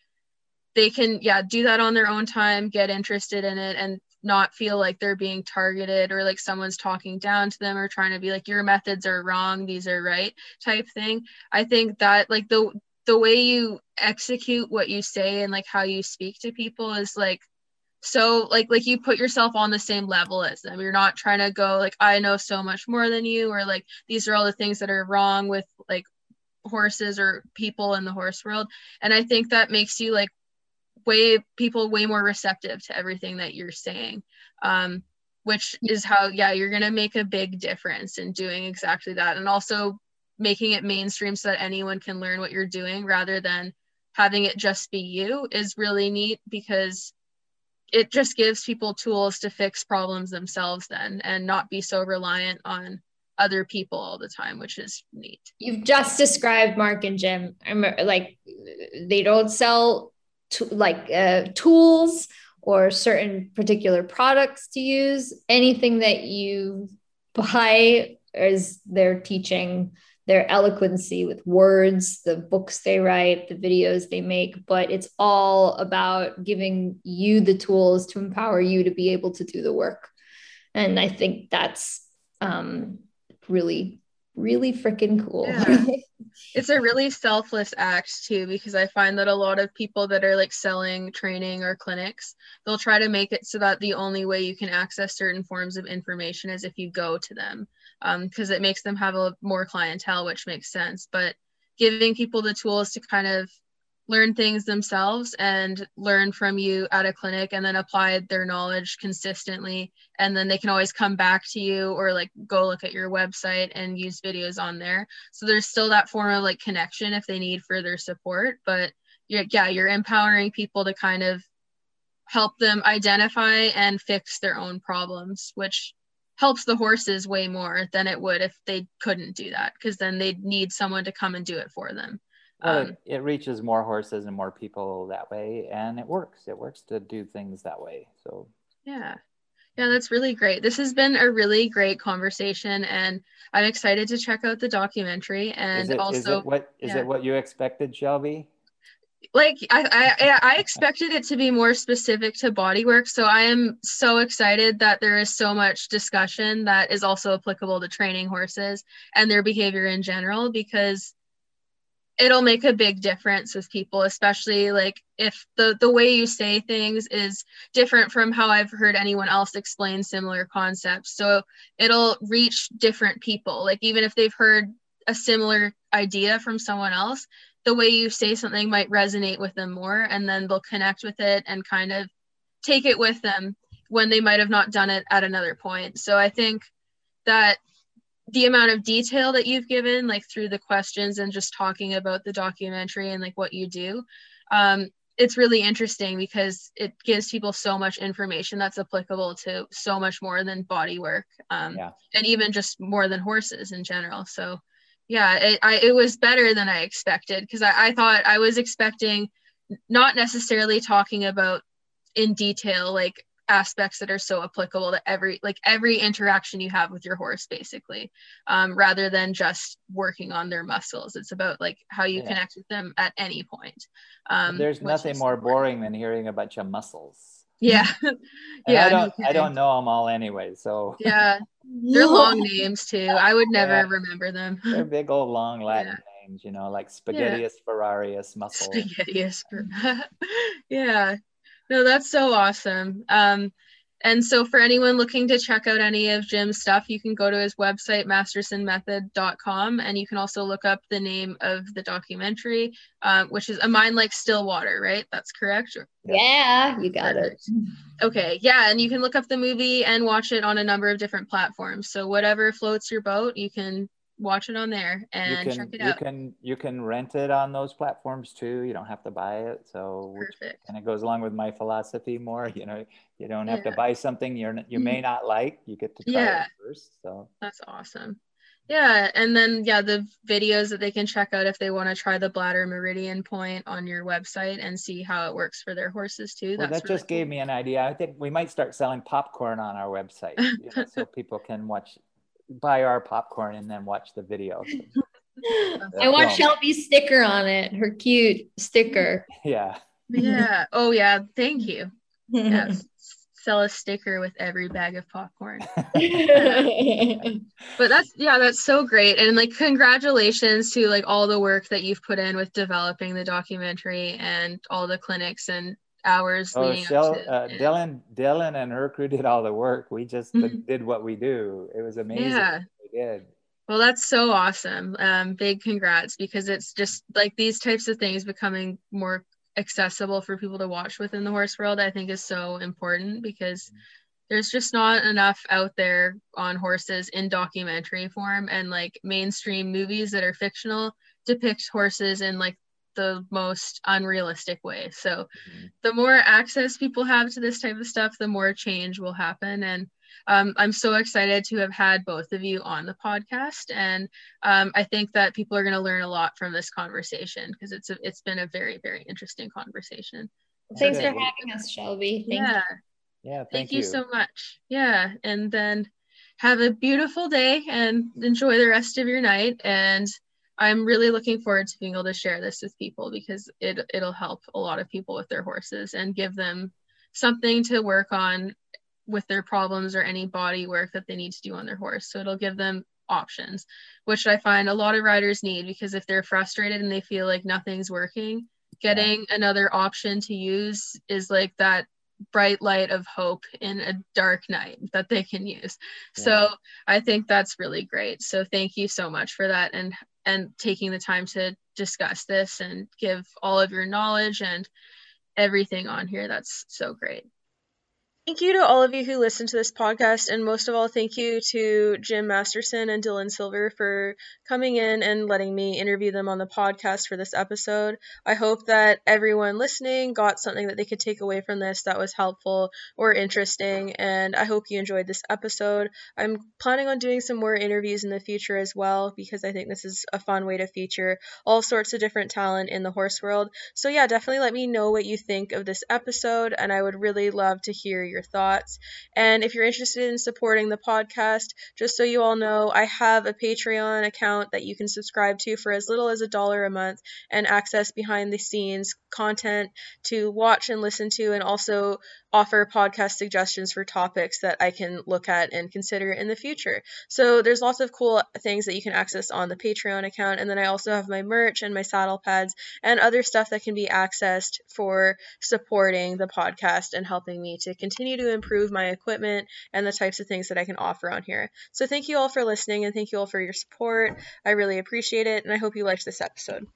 Speaker 2: they can yeah do that on their own time get interested in it and not feel like they're being targeted or like someone's talking down to them or trying to be like your methods are wrong these are right type thing. I think that like the the way you execute what you say and like how you speak to people is like so like like you put yourself on the same level as them. You're not trying to go like i know so much more than you or like these are all the things that are wrong with like horses or people in the horse world. And i think that makes you like way people way more receptive to everything that you're saying um which is how yeah you're going to make a big difference in doing exactly that and also making it mainstream so that anyone can learn what you're doing rather than having it just be you is really neat because it just gives people tools to fix problems themselves then and not be so reliant on other people all the time which is neat.
Speaker 4: You've just described mark and jim. I'm, like they don't sell to, like uh, tools or certain particular products to use anything that you buy is their teaching their eloquency with words, the books they write, the videos they make, but it's all about giving you the tools to empower you to be able to do the work. And I think that's um, really, really freaking cool. Yeah. [LAUGHS]
Speaker 2: it's a really selfless act too, because I find that a lot of people that are like selling training or clinics, they'll try to make it so that the only way you can access certain forms of information is if you go to them because um, it makes them have a more clientele, which makes sense. But giving people the tools to kind of learn things themselves and learn from you at a clinic and then apply their knowledge consistently. And then they can always come back to you or like go look at your website and use videos on there. So there's still that form of like connection if they need further support. But you're, yeah you're empowering people to kind of help them identify and fix their own problems which helps the horses way more than it would if they couldn't do that because then they'd need someone to come and do it for them
Speaker 3: well, um, it, it, reaches more horses and more people that way and it works it works to do things that way so
Speaker 2: yeah yeah that's really great this has been a really great conversation and i'm excited to check out the documentary and
Speaker 3: is it,
Speaker 2: also
Speaker 3: is it what is yeah. it what you expected shelby
Speaker 2: like I, I I expected it to be more specific to bodywork. So I am so excited that there is so much discussion that is also applicable to training horses and their behavior in general because it'll make a big difference with people, especially like if the the way you say things is different from how I've heard anyone else explain similar concepts. So it'll reach different people. Like even if they've heard a similar idea from someone else, the way you say something might resonate with them more and then they'll connect with it and kind of take it with them when they might have not done it at another point so i think that the amount of detail that you've given like through the questions and just talking about the documentary and like what you do um, it's really interesting because it gives people so much information that's applicable to so much more than body work um, yeah. and even just more than horses in general so yeah it, I, it was better than i expected because I, I thought i was expecting not necessarily talking about in detail like aspects that are so applicable to every like every interaction you have with your horse basically um, rather than just working on their muscles it's about like how you yeah. connect with them at any point
Speaker 3: um, there's nothing more boring than hearing a bunch of muscles
Speaker 2: yeah. [LAUGHS] [LAUGHS]
Speaker 3: yeah. I don't I don't know them all anyway. So
Speaker 2: yeah. [LAUGHS] They're long names too. I would never yeah. remember them.
Speaker 3: They're big old long Latin yeah. names, you know, like Spaghettius yeah. Ferrarius muscle.
Speaker 2: Spaghettius. yeah. No, that's so awesome. Um and so, for anyone looking to check out any of Jim's stuff, you can go to his website, mastersonmethod.com, and you can also look up the name of the documentary, uh, which is A Mind Like Stillwater, right? That's correct?
Speaker 4: Yeah, you got Perfect.
Speaker 2: it. Okay, yeah, and you can look up the movie and watch it on a number of different platforms. So, whatever floats your boat, you can watch it on there and
Speaker 3: can,
Speaker 2: check it out.
Speaker 3: You can you can rent it on those platforms too. You don't have to buy it. So Perfect. and it goes along with my philosophy more. [LAUGHS] You know, you don't have yeah. to buy something you're you may mm-hmm. not like. You get to try yeah. it first. So
Speaker 2: that's awesome. Yeah, and then yeah, the videos that they can check out if they want to try the bladder meridian point on your website and see how it works for their horses too.
Speaker 3: Well, that really just cool. gave me an idea. I think we might start selling popcorn on our website, you know, so [LAUGHS] people can watch buy our popcorn and then watch the video. [LAUGHS]
Speaker 4: I want Shelby's sticker on it, her cute sticker. [LAUGHS]
Speaker 3: Yeah.
Speaker 2: Yeah. Oh yeah. Thank you. Yes. [LAUGHS] sell a sticker with every bag of popcorn. but that's yeah, that's so great. And like congratulations to like all the work that you've put in with developing the documentary and all the clinics and hours
Speaker 3: oh,
Speaker 2: leading
Speaker 3: Shell,
Speaker 2: up to
Speaker 3: uh, Dylan, Dylan and her crew [LAUGHS] did all the work. We just
Speaker 2: Mhm.
Speaker 3: did what we do. It was amazing.
Speaker 2: Yeah.
Speaker 3: We did.
Speaker 2: Well, that's so awesome. Um, big congrats because it's just like these types of things becoming more accessible for people to watch within the horse world, I think is so important because there's just not enough out there on horses in documentary form and like mainstream movies that are fictional depict horses in like the most unrealistic way. So
Speaker 3: Mhm.
Speaker 2: the more access people have to this type of stuff, the more change will happen. And um, I'm so excited to have had both of you on the podcast, and um, I think that people are going to learn a lot from this conversation because it's a, it's been a very very interesting conversation.
Speaker 4: Thanks for having us, Shelby. Thank
Speaker 2: yeah,
Speaker 3: Yeah. Thank,
Speaker 2: thank, you. so much. Yeah, and then have a beautiful day and enjoy the rest of your night. And I'm really looking forward to being able to share this with people because it it'll help a lot of people with their horses and give them something to work on with their problems or any body work that they need to do on their horse. So it'll give them options, which I find a lot of riders need because if they're frustrated and they feel like nothing's working, getting another option to use is like that bright light of hope in a dark night that they can use. So I think that's really great. So thank you so much for that and and taking the time to discuss this and give all of your knowledge and everything on here. That's so great.
Speaker 1: Thank you to all of you who listened to this podcast, and most of all, thank you to Jim Masterson and Dylan Silver for coming in and letting me interview them on the podcast for this episode. I hope that everyone listening got something that they could take away from this that was helpful or interesting, and I hope you enjoyed this episode. I'm planning on doing some more interviews in the future as well because I think this is a fun way to feature all sorts of different talent in the horse world. So, yeah, definitely let me know what you think of this episode, and I would really love to hear your thoughts. And if you're interested in supporting the podcast, just so you all know, I have a Patreon account that you can subscribe to for as little as a dollar a month and access behind the scenes content to watch and listen to, and also offer podcast suggestions for topics that I can look at and consider in the future. So there's lots of cool things that you can access on the Patreon account. And then I also have my merch and my saddle pads and other stuff that can be accessed for supporting the podcast and helping me to continue to improve my equipment and the types of things that I can offer on here. So thank you all for listening and thank you all for your support. I really appreciate it and I hope you liked this episode.